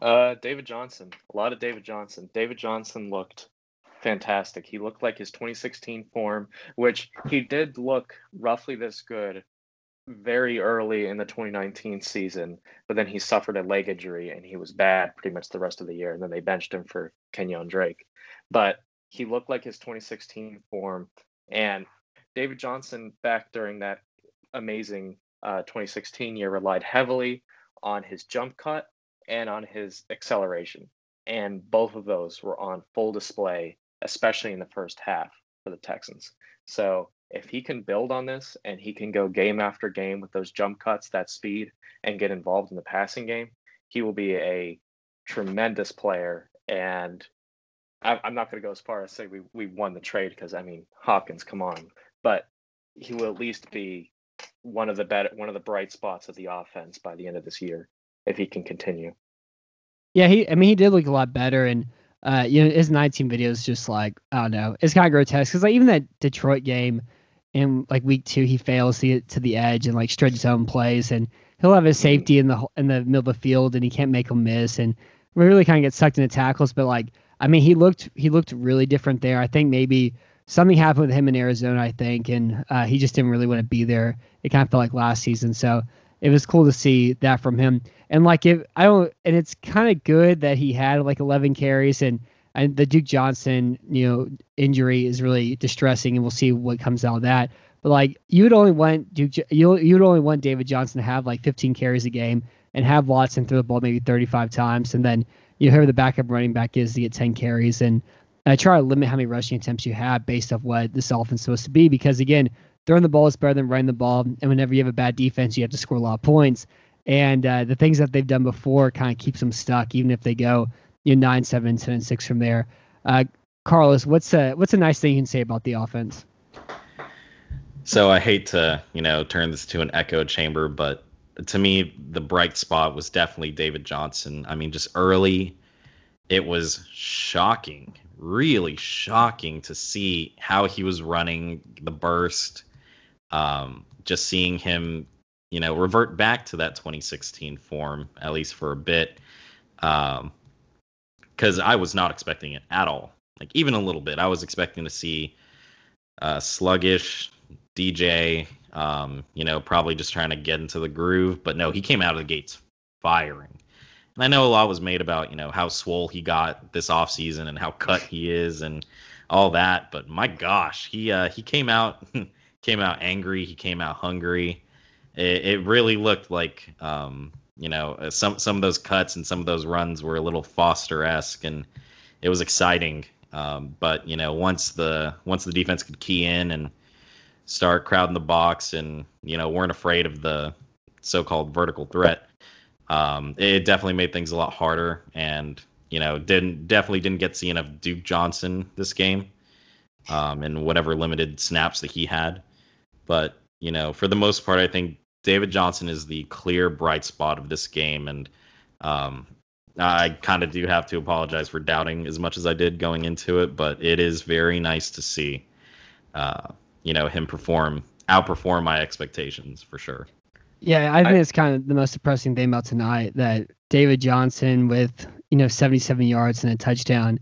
Uh, David Johnson. A lot of David Johnson. David Johnson looked fantastic. He looked like his 2016 form, which he did look roughly this good very early in the 2019 season, but then he suffered a leg injury and he was bad pretty much the rest of the year. And then they benched him for Kenyon Drake. But he looked like his 2016 form. And David Johnson, back during that amazing uh, 2016 year, relied heavily on his jump cut and on his acceleration. And both of those were on full display, especially in the first half for the Texans. So if he can build on this and he can go game after game with those jump cuts, that speed, and get involved in the passing game, he will be a tremendous player. And I'm not going to go as far as say we, we won the trade because I mean Hopkins, come on, but he will at least be one of the better, one of the bright spots of the offense by the end of this year if he can continue. Yeah, he. I mean, he did look a lot better, and uh, you know, his 19 videos is just like I don't know, it's kind of grotesque because like even that Detroit game in like week two, he fails to get to the edge and like stretch own plays, and he'll have his safety in the in the middle of the field, and he can't make them miss, and really kind of get sucked into tackles. But like, I mean, he looked he looked really different there. I think maybe something happened with him in Arizona, I think, and uh, he just didn't really want to be there. It kind of felt like last season, so it was cool to see that from him. And like if I don't, and it's kind of good that he had like 11 carries and and the Duke Johnson, you know, injury is really distressing, and we'll see what comes out of that. But like you would only want Duke, you you would only want David Johnson to have like 15 carries a game and have Watson throw the ball maybe 35 times, and then you whoever the backup running back is to get 10 carries and. I try to limit how many rushing attempts you have based off what this offense is supposed to be because again, throwing the ball is better than running the ball. And whenever you have a bad defense, you have to score a lot of points. And uh, the things that they've done before kind of keeps them stuck, even if they go you know, 9, 7, 10, and 6 from there. Uh, Carlos, what's a, what's a nice thing you can say about the offense? So I hate to, you know, turn this to an echo chamber, but to me, the bright spot was definitely David Johnson. I mean, just early, it was shocking, really shocking to see how he was running the burst. Um, just seeing him, you know, revert back to that 2016 form, at least for a bit. Um, because I was not expecting it at all. Like even a little bit. I was expecting to see uh, sluggish DJ, um, you know, probably just trying to get into the groove. But no, he came out of the gates firing. And I know a lot was made about, you know, how swole he got this offseason and how cut he is and all that. But my gosh, he uh, he came out came out angry. He came out hungry. It, it really looked like, um, you know, uh, some some of those cuts and some of those runs were a little Foster esque, and it was exciting. Um, but you know, once the once the defense could key in and start crowding the box, and you know, weren't afraid of the so-called vertical threat, um, it definitely made things a lot harder. And you know, didn't definitely didn't get to see enough Duke Johnson this game, um, and whatever limited snaps that he had. But you know, for the most part, I think David Johnson is the clear bright spot of this game, and um, I kind of do have to apologize for doubting as much as I did going into it, but it is very nice to see, uh, you know, him perform, outperform my expectations for sure. Yeah, I think I, it's kind of the most depressing thing about tonight that David Johnson with you know 77 yards and a touchdown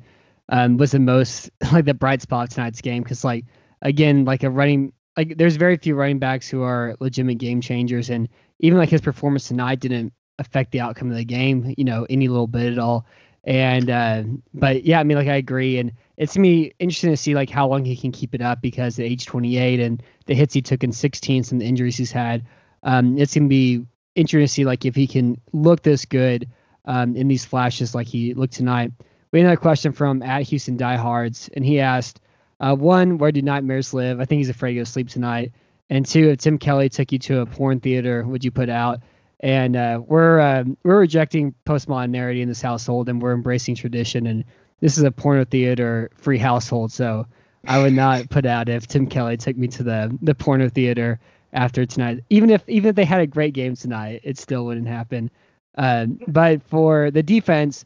um, was the most like the bright spot of tonight's game because like again like a running like there's very few running backs who are legitimate game changers, and even like his performance tonight didn't affect the outcome of the game, you know, any little bit at all. And uh, but yeah, I mean, like I agree, and it's gonna be interesting to see like how long he can keep it up because at age 28 and the hits he took in 16, some the injuries he's had, um, it's gonna be interesting to see like if he can look this good um, in these flashes like he looked tonight. We had another question from at Houston Diehards, and he asked, uh, one, where do nightmares live? I think he's afraid to go to sleep tonight. And two, if Tim Kelly took you to a porn theater, would you put out? And uh, we're uh, we're rejecting postmodernity in this household, and we're embracing tradition. And this is a porno theater free household, so I would not put out if Tim Kelly took me to the the porno theater after tonight. Even if even if they had a great game tonight, it still wouldn't happen. Uh, but for the defense,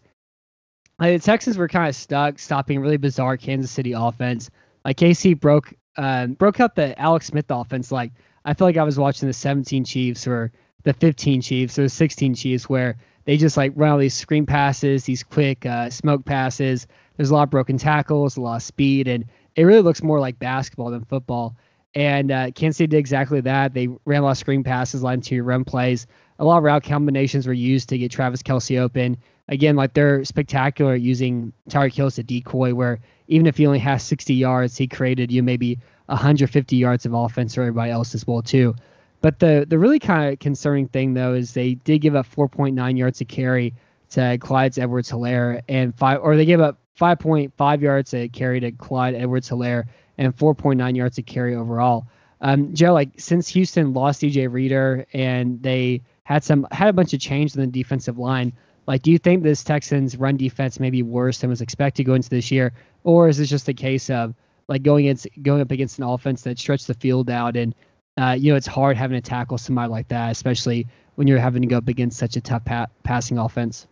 uh, the Texans were kind of stuck stopping really bizarre Kansas City offense. Like KC broke uh, broke up the Alex Smith offense. Like I feel like I was watching the 17 Chiefs or the 15 Chiefs or the 16 Chiefs where they just like run all these screen passes, these quick uh, smoke passes. There's a lot of broken tackles, a lot of speed, and it really looks more like basketball than football. And uh, Kansas City did exactly that. They ran a lot of screen passes, line to run plays. A lot of route combinations were used to get Travis Kelce open. Again, like they're spectacular using Tyreek Hill as a decoy, where even if he only has 60 yards, he created you maybe 150 yards of offense for everybody else as well too. But the the really kind of concerning thing though is they did give up 4.9 yards to carry to Clyde Edwards Helaire and five or they gave up 5.5 yards to carry to Clyde Edwards Helaire and 4.9 yards to carry overall. Um, Joe, like since Houston lost DJ Reader and they had some had a bunch of change in the defensive line, like do you think this Texans run defense may be worse than was expected going into this year, or is this just a case of like going against going up against an offense that stretched the field out and uh, you know it's hard having to tackle somebody like that, especially when you're having to go up against such a tough pa- passing offense.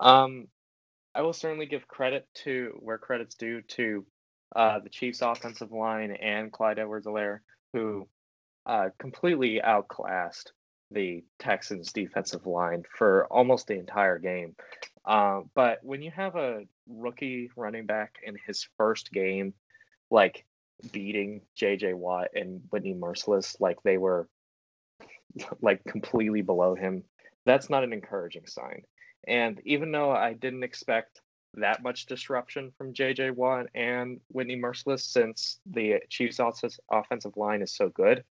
Um, I will certainly give credit to where credit's due to uh, the Chiefs' offensive line and Clyde Edwards-Helaire, who uh, completely outclassed the Texans' defensive line for almost the entire game. Uh, but when you have a rookie running back in his first game, like beating JJ Watt and Whitney Mercilus, like they were like completely below him, that's not an encouraging sign. And even though I didn't expect that much disruption from JJ Watt and Whitney Mercilus since the Chiefs' offensive line is so good,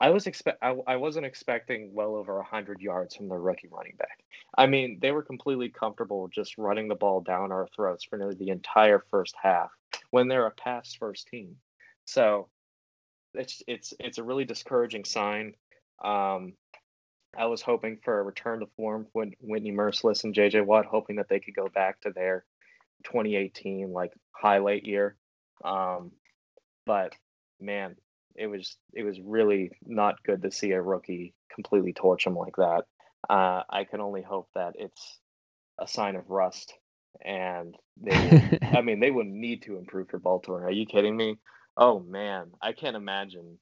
I was expect I, I wasn't expecting well over hundred yards from the rookie running back. I mean, they were completely comfortable just running the ball down our throats for nearly the entire first half when they're a pass first team. So it's it's it's a really discouraging sign. Um, I was hoping for a return to form when Whitney Mercilus and JJ Watt, hoping that they could go back to their 2018 like highlight year. Um, but man, it was it was really not good to see a rookie completely torch him like that. Uh, I can only hope that it's a sign of rust, and they. I mean, they would need to improve for Baltimore. Are you kidding me? Oh man, I can't imagine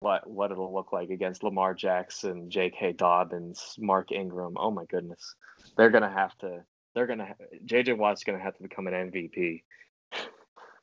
what what it'll look like against Lamar Jackson, J.K. Dobbins, Mark Ingram. Oh my goodness, they're gonna have to. They're gonna. J.J. Watt's gonna have to become an MVP.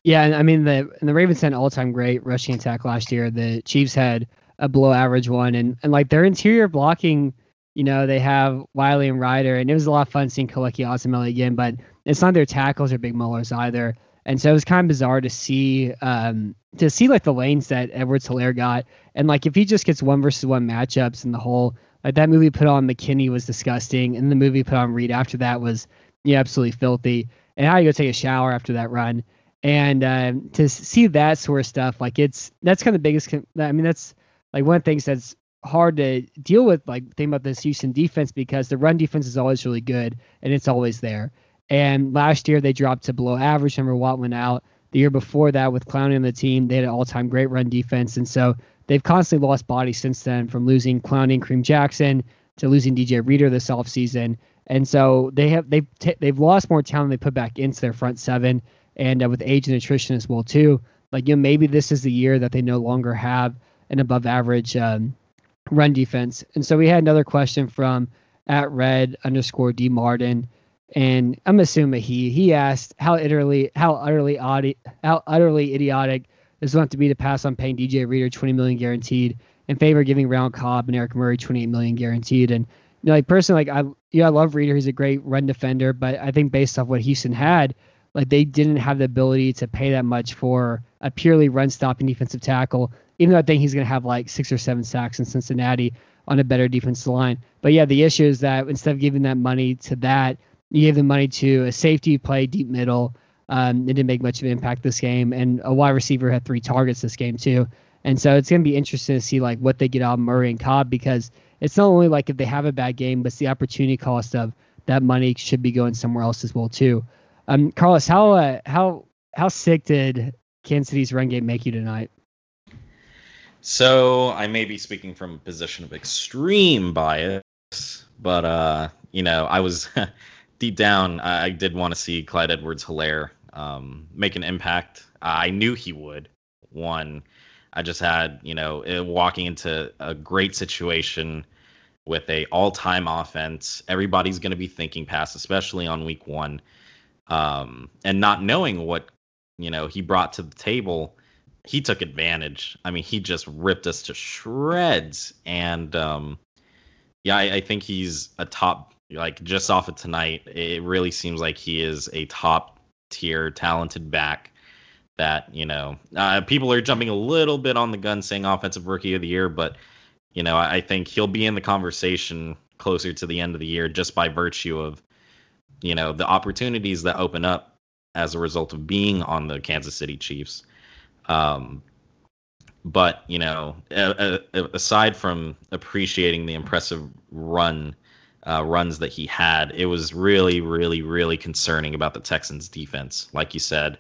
Yeah, I mean the and the Ravens had an all-time great rushing attack last year. The Chiefs had a below average one, and and like their interior blocking, you know, they have Wylie and Reiter, and it was a lot of fun seeing Kelechi Osemele again. But it's not their tackles or big mullers either, and so it was kind of bizarre to see um to see like the lanes that Edwards Helaire got, and like if he just gets one versus one matchups in the whole like that movie put on McKinney was disgusting, and the movie put on Reid after that was yeah absolutely filthy. And how you go take a shower after that run and um, to see that sort of stuff like it's that's kind of the biggest i mean that's like one of the things that's hard to deal with like think about this houston defense because the run defense is always really good and it's always there. And last year they dropped to below average number watt went out. The year before that with clowney on the team they had an all-time great run defense and so they've constantly lost bodies since then from losing clowney and Kareem jackson to losing dj reader this offseason. And so they have they've t- they've lost more talent they put back into their front seven and uh, with age and attrition as well too. Like you know, maybe this is the year that they no longer have an above average um, run defense. And so we had another question from at red underscore d martin, and I'm assuming he he asked how utterly how utterly odd how utterly idiotic does it have to be to pass on paying DJ Reader 20 million guaranteed in favor of giving Randall Cobb and Eric Murray 28 million guaranteed. And you know, like personally, like I yeah I love Reader. He's a great run defender, but I think based off what Houston had like they didn't have the ability to pay that much for a purely run stopping defensive tackle, even though I think he's going to have like six or seven sacks in Cincinnati on a better defensive line. But yeah, the issue is that instead of giving that money to that, you gave the money to a safety play deep middle. Um, it didn't make much of an impact this game, and a wide receiver had three targets this game too. And so it's going to be interesting to see like what they get out of Murray and Cobb because it's not only like if they have a bad game, but it's the opportunity cost of that money should be going somewhere else as well too. Um, Carlos, how uh, how how sick did Kansas City's run game make you tonight? So I may be speaking from a position of extreme bias, but uh, you know, I was deep down, I, did want to see Clyde Edwards Helaire um, make an impact. I knew he would. One, I just had, you know, walking into a great situation with a all-time offense. Everybody's going to be thinking pass, especially on week one um, and not knowing what you know he brought to the table, he took advantage. I mean, he just ripped us to shreds, and um, yeah, I, I think he's a top. Like just off of tonight, it really seems like he is a top tier talented back that you know uh, people are jumping a little bit on the gun saying offensive rookie of the year but you know i think he'll be in the conversation closer to the end of the year just by virtue of you know the opportunities that open up as a result of being on the Kansas City Chiefs. Um, but you know, aside from appreciating the impressive run uh, runs that he had, it was really, really, really concerning about the Texans' defense. Like you said,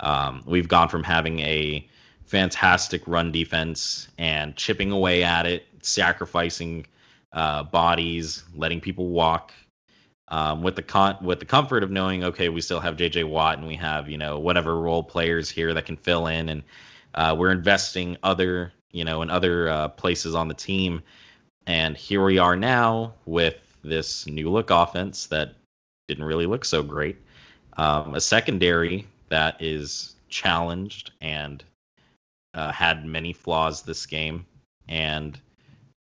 um, we've gone from having a fantastic run defense and chipping away at it, sacrificing uh, bodies, letting people walk um, with the con with the comfort of knowing okay we still have JJ Watt and we have you know whatever role players here that can fill in. And uh, we're investing other you know in other uh, places on the team. And here we are now with this new look offense that didn't really look so great. Um, a secondary that is challenged and uh, had many flaws this game. And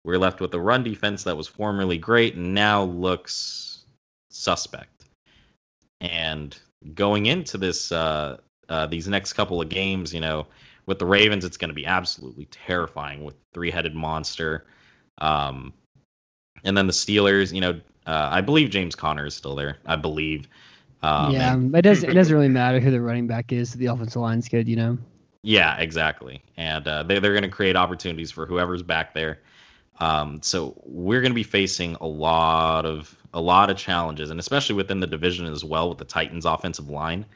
we're left with a run defense that was formerly great and now looks suspect. And going into this uh, uh, these next couple of games, you know, with the Ravens, it's going to be absolutely terrifying with three-headed monster. Um, and then the Steelers, you know, uh, I believe James Conner is still there. I believe. Um, yeah, it doesn't. It doesn't really matter who the running back is. The offensive line's good, you know. Yeah, exactly. And uh, they, they're going to create opportunities for whoever's back there. Um, so we're going to be facing a lot of a lot of challenges, and especially within the division as well with the Titans' offensive line.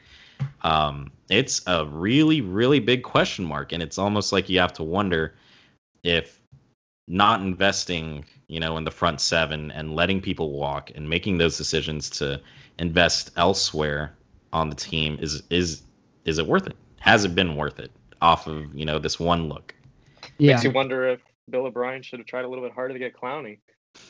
Um, it's a really, really big question mark, and it's almost like you have to wonder if not investing, you know, in the front seven and letting people walk and making those decisions to invest elsewhere on the team is is is it worth it? Has it been worth it off of you know this one look? Yeah. Makes you wonder if Bill O'Brien should have tried a little bit harder to get Clowney,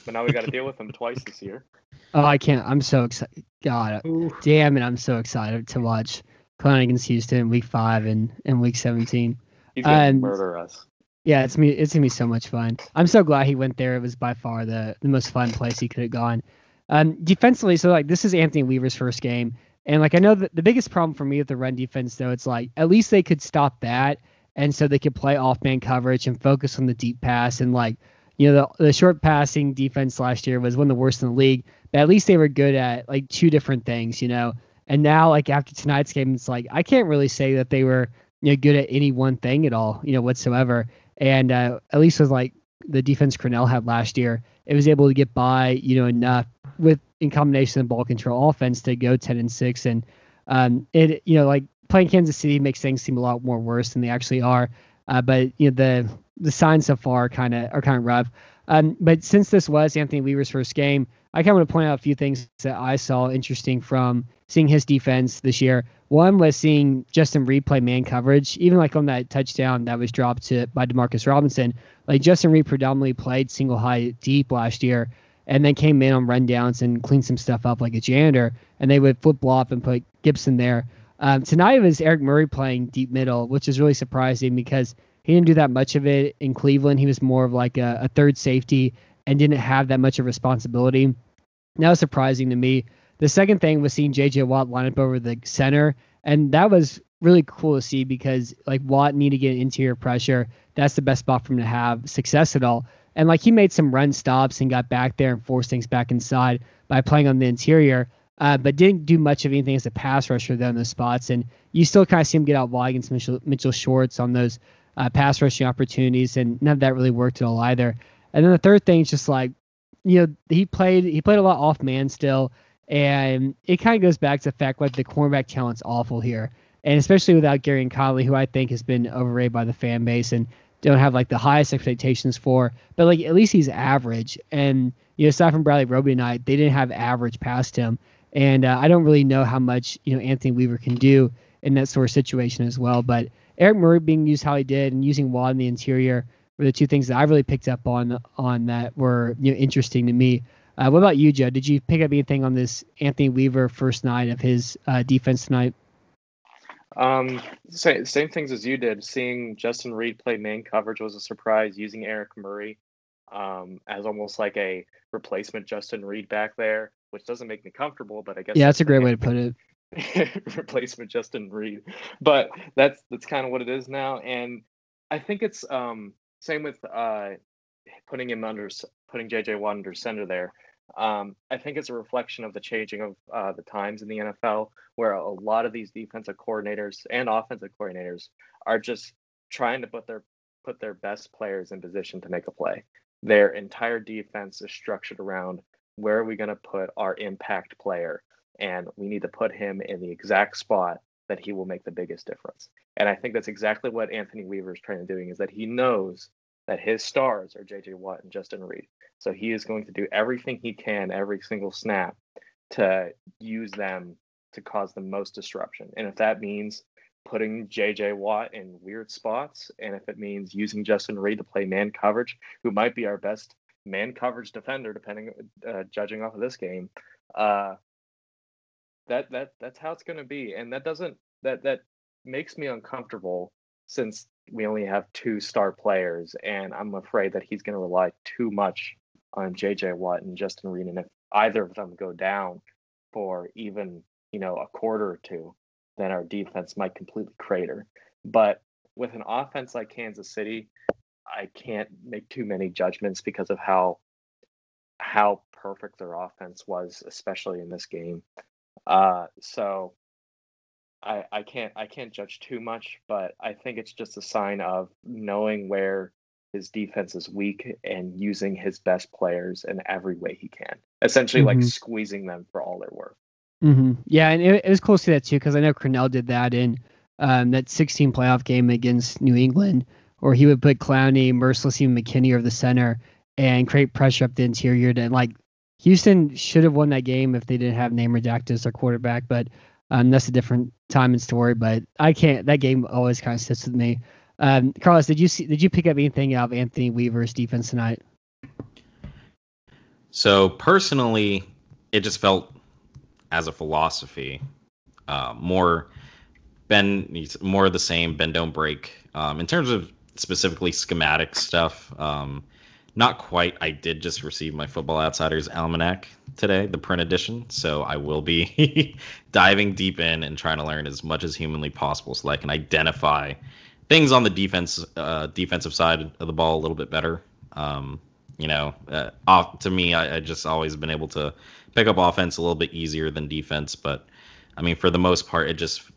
but now we got to deal with him twice this year. Oh, I can't. I'm so excited. God, damn it! I'm so excited to watch Clowney against Houston week five and, and week 17. He's gonna Um, murder us. Yeah, it's me. It's gonna be so much fun. I'm so glad he went there. It was by far the the most fun place he could have gone. Um, defensively, so like this is Anthony Weaver's first game, and like I know that the biggest problem for me with the run defense though, it's like at least they could stop that, and so they could play off man coverage and focus on the deep pass and like you know the the short passing defense last year was one of the worst in the league, but at least they were good at like two different things, you know. And now like after tonight's game, it's like I can't really say that they were you know good at any one thing at all, you know whatsoever. And uh, at least with like the defense Crennel had last year, it was able to get by, you know, enough with in combination of ball control offense to go 10 and 6. And um, it, you know, like playing Kansas City makes things seem a lot more worse than they actually are. Uh, but you know, the the signs so far kind of are kind of rough. Um, but since this was Anthony Weaver's first game, I kind of want to point out a few things that I saw interesting from seeing his defense this year. One was seeing Justin Reid play man coverage, even like on that touchdown that was dropped to by Demarcus Robinson. Like Justin Reid predominantly played single high deep last year, and then came in on rundowns and cleaned some stuff up like a janitor. And they would flip flop and put Gipson there. Um, tonight was Eric Murray playing deep middle, which is really surprising because he didn't do that much of it in Cleveland. He was more of like a, a third safety and didn't have that much of responsibility. That was surprising to me. The second thing was seeing JJ Watt line up over the center, and that was really cool to see because like Watt needed to get interior pressure. That's the best spot for him to have success at all. And like he made some run stops and got back there and forced things back inside by playing on the interior, uh, but didn't do much of anything as a pass rusher in those spots. And you still kind of see him get out wide against Mitchell, Mitchell Schwartz on those uh, pass rushing opportunities, and none of that really worked at all either. And then the third thing is just like, you know, he played he played a lot off man still, and it kind of goes back to the fact like the cornerback talent's awful here, and especially without Gareon Conley, who I think has been overrated by the fan base and don't have like the highest expectations for, but like at least he's average. And you know, aside from Bradley Roby tonight, they didn't have average past him, and uh, I don't really know how much you know Anthony Weaver can do in that sort of situation as well. But Eric Murray being used how he did and using Watt in the interior were the two things that I really picked up on on that were you know interesting to me. Uh, what about you, Joe? Did you pick up anything on this Anthony Weaver first night of his uh, defense tonight? Um, same, same things as you did. Seeing Justin Reid play man coverage was a surprise. Using Eric Murray um, as almost like a replacement Justin Reid back there, which doesn't make me comfortable, but I guess Yeah, that's a great way to put it. replacement Justin Reid. But that's that's kind of what it is now, and I think it's um same with uh putting him under putting JJ Watt under center there. Um, I think it's a reflection of the changing of uh, the times in the NFL, where a lot of these defensive coordinators and offensive coordinators are just trying to put their put their best players in position to make a play. Their entire defense is structured around where are we going to put our impact player, and we need to put him in the exact spot that he will make the biggest difference. And I think that's exactly what Anthony Weaver is trying to doing is that he knows that his stars are JJ Watt and Justin Reid. So he is going to do everything he can every single snap to use them to cause the most disruption. And if that means putting JJ Watt in weird spots, and if it means using Justin Reid to play man coverage, who might be our best man coverage defender, depending uh, judging off of this game, uh, that that that's how it's going to be. And that doesn't that that makes me uncomfortable since we only have two star players, and I'm afraid that he's going to rely too much on JJ Watt and Justin Reid. And if either of them go down for even you know a quarter or two, then our defense might completely crater. But with an offense like Kansas City, I can't make too many judgments because of how how perfect their offense was, especially in this game. Uh, so I I can't I can't judge too much, but I think it's just a sign of knowing where his defense is weak and using his best players in every way he can. Essentially, like Mhm. squeezing them for all they're worth. hmm Yeah, and it, it was close to that too because I know Crennel did that in um, that 16 playoff game against New England, where he would put Clowney, Mercilus, and McKinney over the center and create pressure up the interior. And like Houston should have won that game if they didn't have name redacted as their quarterback, but um, that's a different time and story. But I can't. That game always kind of sits with me. Um, Carlos, did you see? Did you pick up anything out of Anthony Weaver's defense tonight? So personally, it just felt as a philosophy uh, more Ben more of the same. Ben don't break. Um, in terms of specifically schematic stuff, um, not quite. I did just receive my Football Outsiders Almanac today, the print edition. So I will be diving deep in and trying to learn as much as humanly possible so I can identify things on the defense uh, defensive side of the ball a little bit better. Um, you know, uh, off, to me, I, I just always been able to pick up offense a little bit easier than defense. But I mean, for the most part, it just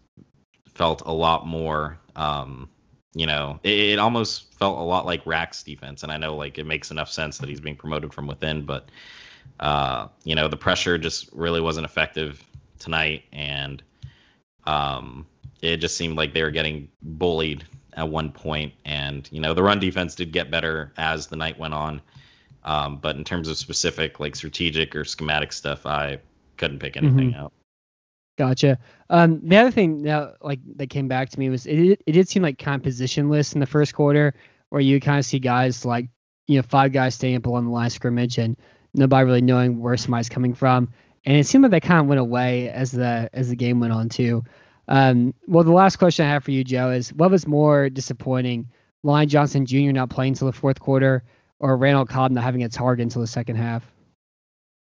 felt a lot more. Um, you know, it, it, almost felt a lot like Rack's defense, and I know like it makes enough sense that he's being promoted from within, but uh, you know, the pressure just really wasn't effective tonight, and um, it just seemed like they were getting bullied at one point, and you know, the run defense did get better as the night went on. Um, but in terms of specific like strategic or schematic stuff, I couldn't pick anything mm-hmm. out. Gotcha. Um, the other thing now, like that came back to me was it. It did seem like of in the first quarter, where you kind of see guys like you know five guys staying up along the line of scrimmage and nobody really knowing where somebody's coming from. And it seemed like that kind of went away as the as the game went on too. Um, well, the last question I have for you, Joe, is what was more disappointing: Lonnie Johnson Jr. not playing until the fourth quarter, or Randall Cobb not having a target until the second half?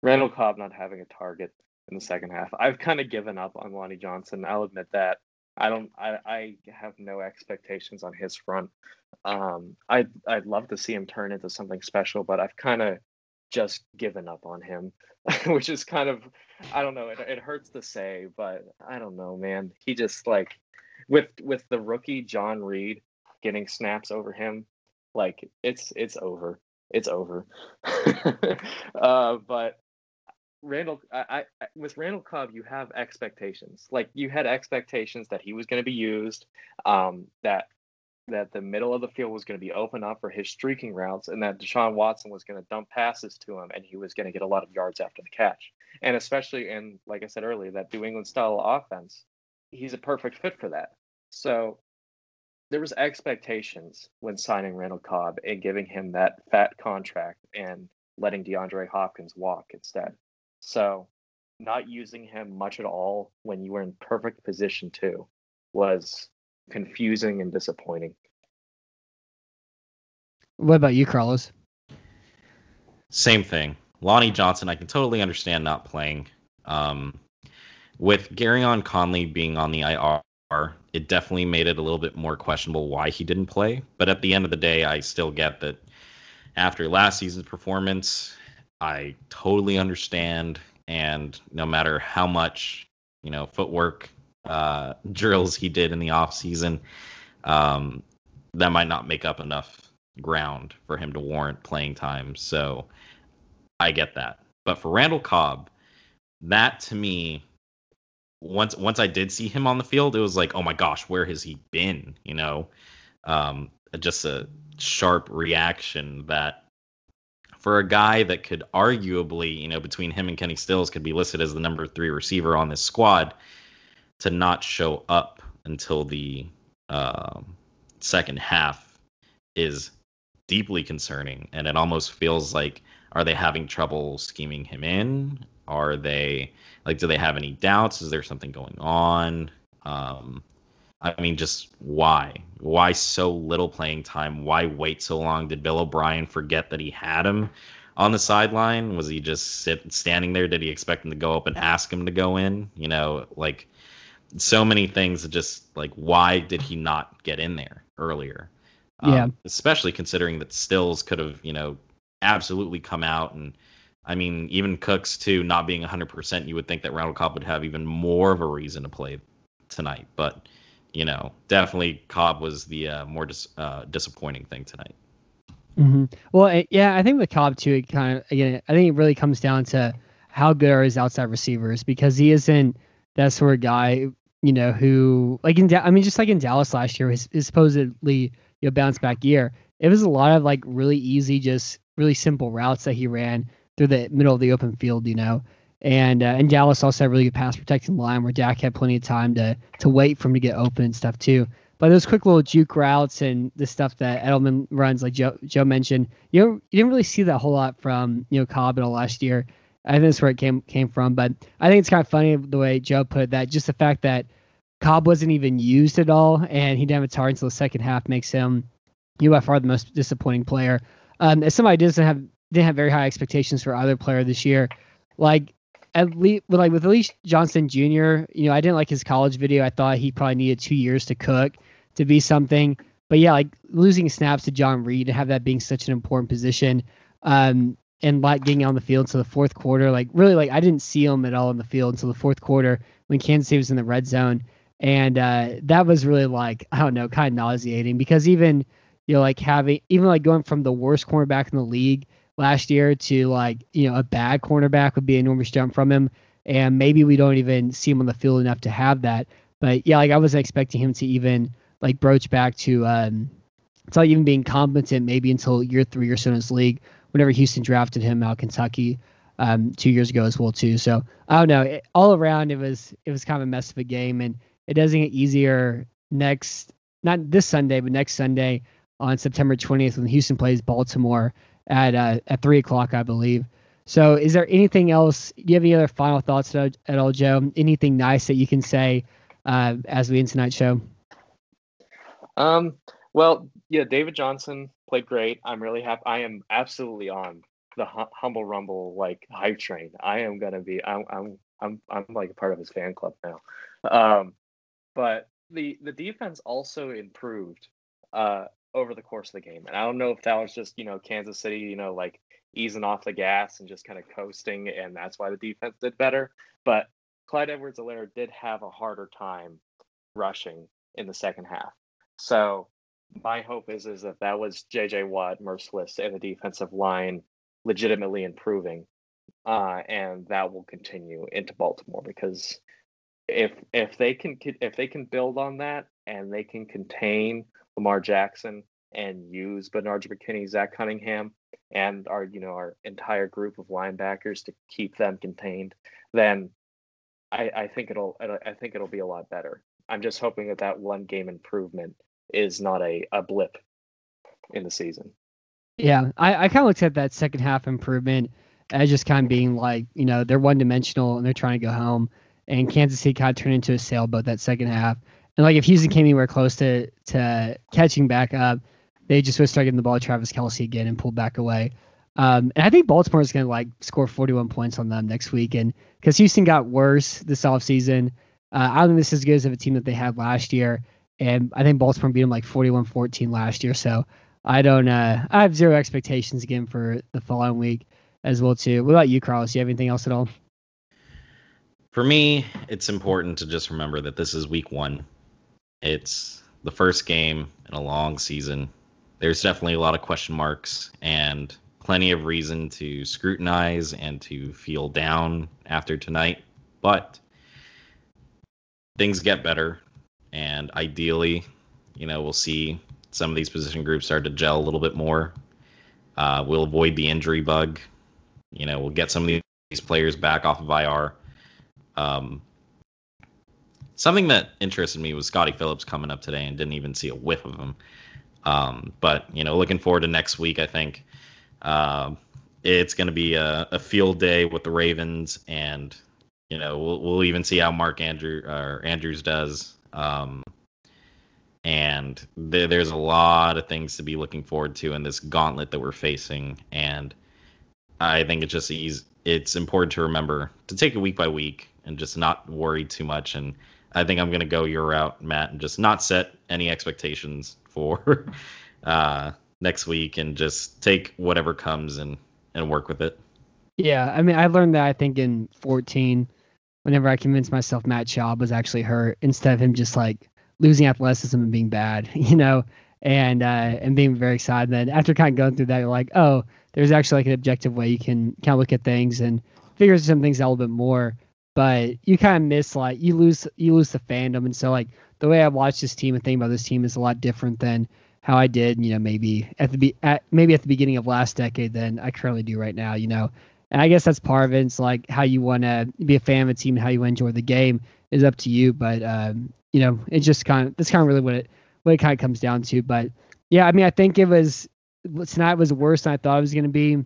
Randall Cobb not having a target in the second half. I've kind of given up on Lonnie Johnson. I'll admit that. I don't. I, I have no expectations on his front. Um, I'd I'd love to see him turn into something special, but I've kind of just given up on him, which is kind of I don't know. It it hurts to say, but I don't know, man. He just like with with the rookie John Reid getting snaps over him, like it's it's over. It's over. uh, but Randall, I, I, with Randall Cobb, you have expectations. Like you had expectations that he was going to be used, um, that that the middle of the field was going to be open up for his streaking routes, and that Deshaun Watson was going to dump passes to him, and he was going to get a lot of yards after the catch. And especially in, like I said earlier, that New England style offense, he's a perfect fit for that. So there was expectations when signing Randall Cobb and giving him that fat contract and letting DeAndre Hopkins walk instead. So, not using him much at all when you were in perfect position to was confusing and disappointing. What about you, Carlos? Same thing. Lonnie Johnson, I can totally understand not playing. Um, with Gareon Conley being on the IR, it definitely made it a little bit more questionable why he didn't play. But at the end of the day, I still get that after last season's performance, I totally understand. And no matter how much, you know, footwork uh, drills he did in the off season, um, that might not make up enough ground for him to warrant playing time. So I get that. But for Randall Cobb, that to me, once once I did see him on the field, it was like, oh my gosh, where has he been? You know, um, just a sharp reaction that for a guy that could arguably, you know, between him and Kenny Stills could be listed as the number three receiver on this squad, to not show up until the uh, second half is deeply concerning. And it almost feels like, are they having trouble scheming him in? Are they like, do they have any doubts? Is there something going on? Um, I mean, just why? Why so little playing time? Why wait so long? Did Bill O'Brien forget that he had him on the sideline? Was he just sit, standing there? Did he expect him to go up and ask him to go in? You know, like so many things. Just like why did he not get in there earlier? Yeah. Um, especially considering that Stills could have, you know, absolutely come out and. I mean, even Cooks too, not being 100%, you would think that Randall Cobb would have even more of a reason to play tonight. But you know, definitely Cobb was the uh, more dis- uh, disappointing thing tonight. Mm-hmm. Well, yeah, I think with Cobb too, it kind of again, I think it really comes down to how good are his outside receivers because he isn't that sort of guy, you know, who like in I mean just like in Dallas last year, his, his supposedly you know bounce back year. It was a lot of like really easy, just really simple routes that he ran through the middle of the open field, you know. And uh, and Dallas also had really good pass protecting line where Dak had plenty of time to to wait for him to get open and stuff too. But those quick little juke routes and the stuff that Edelman runs, like Joe Joe mentioned, you know, you didn't really see that whole lot from you know Cobb the last year. I think that's where it came came from. But I think it's kind of funny the way Joe put it that. Just the fact that Cobb wasn't even used at all, and he didn't have a target until the second half makes him, you by far the most disappointing player. Um, as somebody doesn't have didn't have very high expectations for either player this year, like at least like with Alice Johnson Jr. You know, I didn't like his college video. I thought he probably needed two years to cook to be something. But yeah, like losing snaps to John Reid to have that being such an important position, um, and like getting on the field to the fourth quarter, like really, like I didn't see him at all in the field until the fourth quarter when Kansas City was in the red zone, and uh, that was really like I don't know, kind of nauseating because even you know like having even like going from the worst cornerback in the league last year to like you know a bad cornerback would be an enormous jump from him, and maybe we don't even see him on the field enough to have that. But yeah, like I wasn't expecting him to even like broach back to um, not even being competent maybe until year three or so in his league. Whenever Houston drafted him out of Kentucky um, two years ago as well too. So I don't know. It, all around it was it was kind of a mess of a game, and it doesn't get easier next not this Sunday, but next Sunday on September 20th when Houston plays Baltimore at uh, at three o'clock, I believe. So, is there anything else? Do you have any other final thoughts at, all, Joe? Anything nice that you can say uh, as we end tonight's show? Um, well, yeah, David Johnson played great. I'm really happy. I am absolutely on the humble rumble like hype train. I am gonna be. I'm. I'm. I'm. I'm like a part of his fan club now. Um, but the the defense also improved uh over the course of the game, and I don't know if that was just you know Kansas City, you know, like easing off the gas and just kind of coasting, and that's why the defense did better. But Clyde Edwards-Helaire did have a harder time rushing in the second half. So my hope is is that that was J.J. Watt, Mercilus, and the defensive line legitimately improving, uh, and that will continue into Baltimore because if if they can if they can build on that and they can contain Lamar Jackson and use Benardrick McKinney, Zach Cunningham, and our you know our entire group of linebackers to keep them contained, then I, I think it'll I think it'll be a lot better. I'm just hoping that that one game improvement is not a, a blip in the season. Yeah, I, I kind of looked at that second half improvement as just kind of being like, you know, they're one dimensional and they're trying to go home. And Kansas City kind of turned into a sailboat that second half. And like if Houston came anywhere close to to catching back up, they just would start getting the ball to Travis Kelce again and pull back away. Um, and I think Baltimore is going to like score 41 points on them next week. And because Houston got worse this offseason, uh, I don't think this is as good as of a team that they had last year. And I think Baltimore beat them like 41 14 last year. So I don't, uh, I have zero expectations again for the following week as well, too. What about you, Carlos? Do you have anything else at all? For me, it's important to just remember that this is week one. It's the first game in a long season. There's definitely a lot of question marks and plenty of reason to scrutinize and to feel down after tonight. But things get better. And ideally, you know, we'll see some of these position groups start to gel a little bit more. Uh, we'll avoid the injury bug. You know, we'll get some of these players back off of IR. Um, something that interested me was Scottie Phillips coming up today and didn't even see a whiff of him. Um, but you know, looking forward to next week. I think uh, it's going to be a, a, field day with the Ravens, and you know, we'll, we'll even see how Mark Andrew or Andrews does. Um, and th- there's a lot of things to be looking forward to in this gauntlet that we're facing, and I think it's just easy. It's important to remember to take it week by week and just not worry too much. And I think I'm going to go your route, Matt, and just not set any expectations for uh, next week and just take whatever comes and and work with it. Yeah, I mean, I learned that I think in 14, whenever I convinced myself Matt Schaub was actually hurt, instead of him just like losing athleticism and being bad, you know, and uh, and being very excited. Then after kind of going through that, you're like, oh, there's actually like an objective way you can kind of look at things and figures some things out a little bit more. But you kind of miss like you lose you lose the fandom, and so like the way I watch this team and think about this team is a lot different than how I did, you know, maybe at the be at maybe at the beginning of last decade than I currently do right now, you know. And I guess that's part of it. It's like how you want to be a fan of a team, and how you enjoy the game is up to you. But um, you know, it's just kind of that's kind of really what it what it kind of comes down to. But yeah, I mean, I think it was tonight was worse than I thought it was going to be.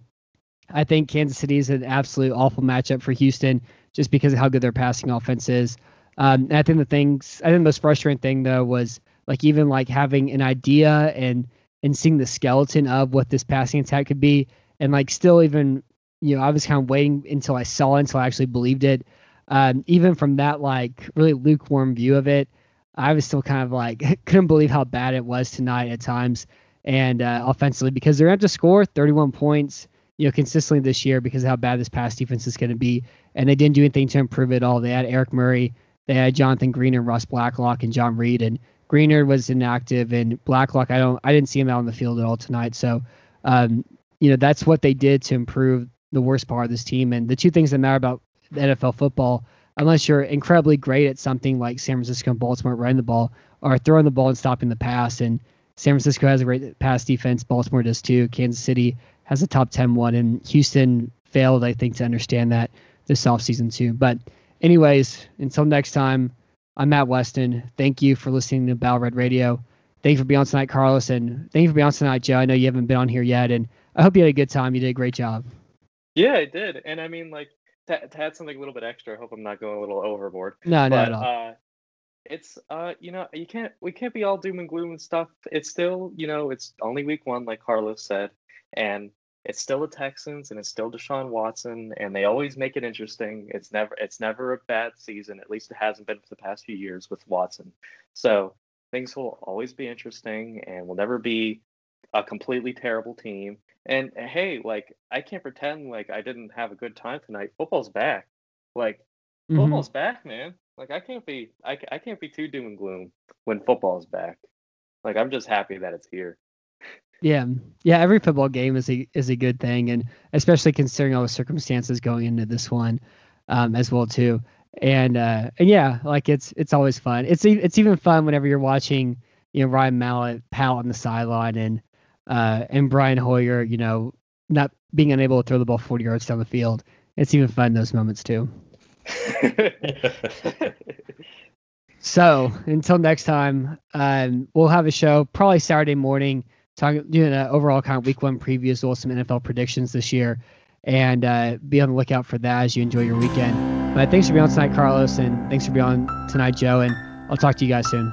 I think Kansas City is an absolute awful matchup for Houston just because of how good their passing offense is. Um, I think the things I think the most frustrating thing though was like even like having an idea and and seeing the skeleton of what this passing attack could be, and like still even you know I was kind of waiting until I saw it until I actually believed it. Um, even from that like really lukewarm view of it, I was still kind of like couldn't believe how bad it was tonight at times and uh, offensively because they're going to score 31 points you know consistently this year because of how bad this pass defense is going to be and they didn't do anything to improve it all they had Eric Murray they had Jonathan Greenard Ross Blacklock and John Reid, and Greenard was inactive and Blacklock I don't I didn't see him out on the field at all tonight so um, you know that's what they did to improve the worst part of this team and the two things that matter about NFL football unless you're incredibly great at something like San Francisco and Baltimore running the ball or throwing the ball and stopping the pass. And San Francisco has a great pass defense. Baltimore does too. Kansas City has a top 10 one. And Houston failed, I think, to understand that this offseason too. But, anyways, until next time, I'm Matt Weston. Thank you for listening to Battle Red Radio. Thank you for being on tonight, Carlos. And thank you for being on tonight, Joe. I know you haven't been on here yet. And I hope you had a good time. You did a great job. Yeah, I did. And I mean, like, to, to add something a little bit extra, I hope I'm not going a little overboard. No, but, at all. Uh, it's uh, you know, you can't we can't be all doom and gloom and stuff. It's still, you know, it's only week one, like Carlos said, and it's still the Texans and it's still Deshaun Watson, and they always make it interesting. It's never it's never a bad season. At least it hasn't been for the past few years with Watson. So things will always be interesting, and will never be a completely terrible team. And hey, like I can't pretend like I didn't have a good time tonight. Football's back. Like Mhm. football's back, man. Like I can't be I, I can't be too doom and gloom when football's back. Like I'm just happy that it's here. Yeah, yeah. Every football game is a is a good thing, and especially considering all the circumstances going into this one, um, as well too. And uh, and yeah, like it's it's always fun. It's it's even fun whenever you're watching, you know, Ryan Mallett pal on the sideline and uh, and Brian Hoyer, you know, not being unable to throw the ball 40 yards down the field. It's even fun those moments too. So until next time, um, we'll have a show probably Saturday morning, talking doing an overall kind of week one preview as well as some NFL predictions this year, and uh, be on the lookout for that as you enjoy your weekend. But thanks for being on tonight, Carlos, and thanks for being on tonight, Joe, and I'll talk to you guys soon.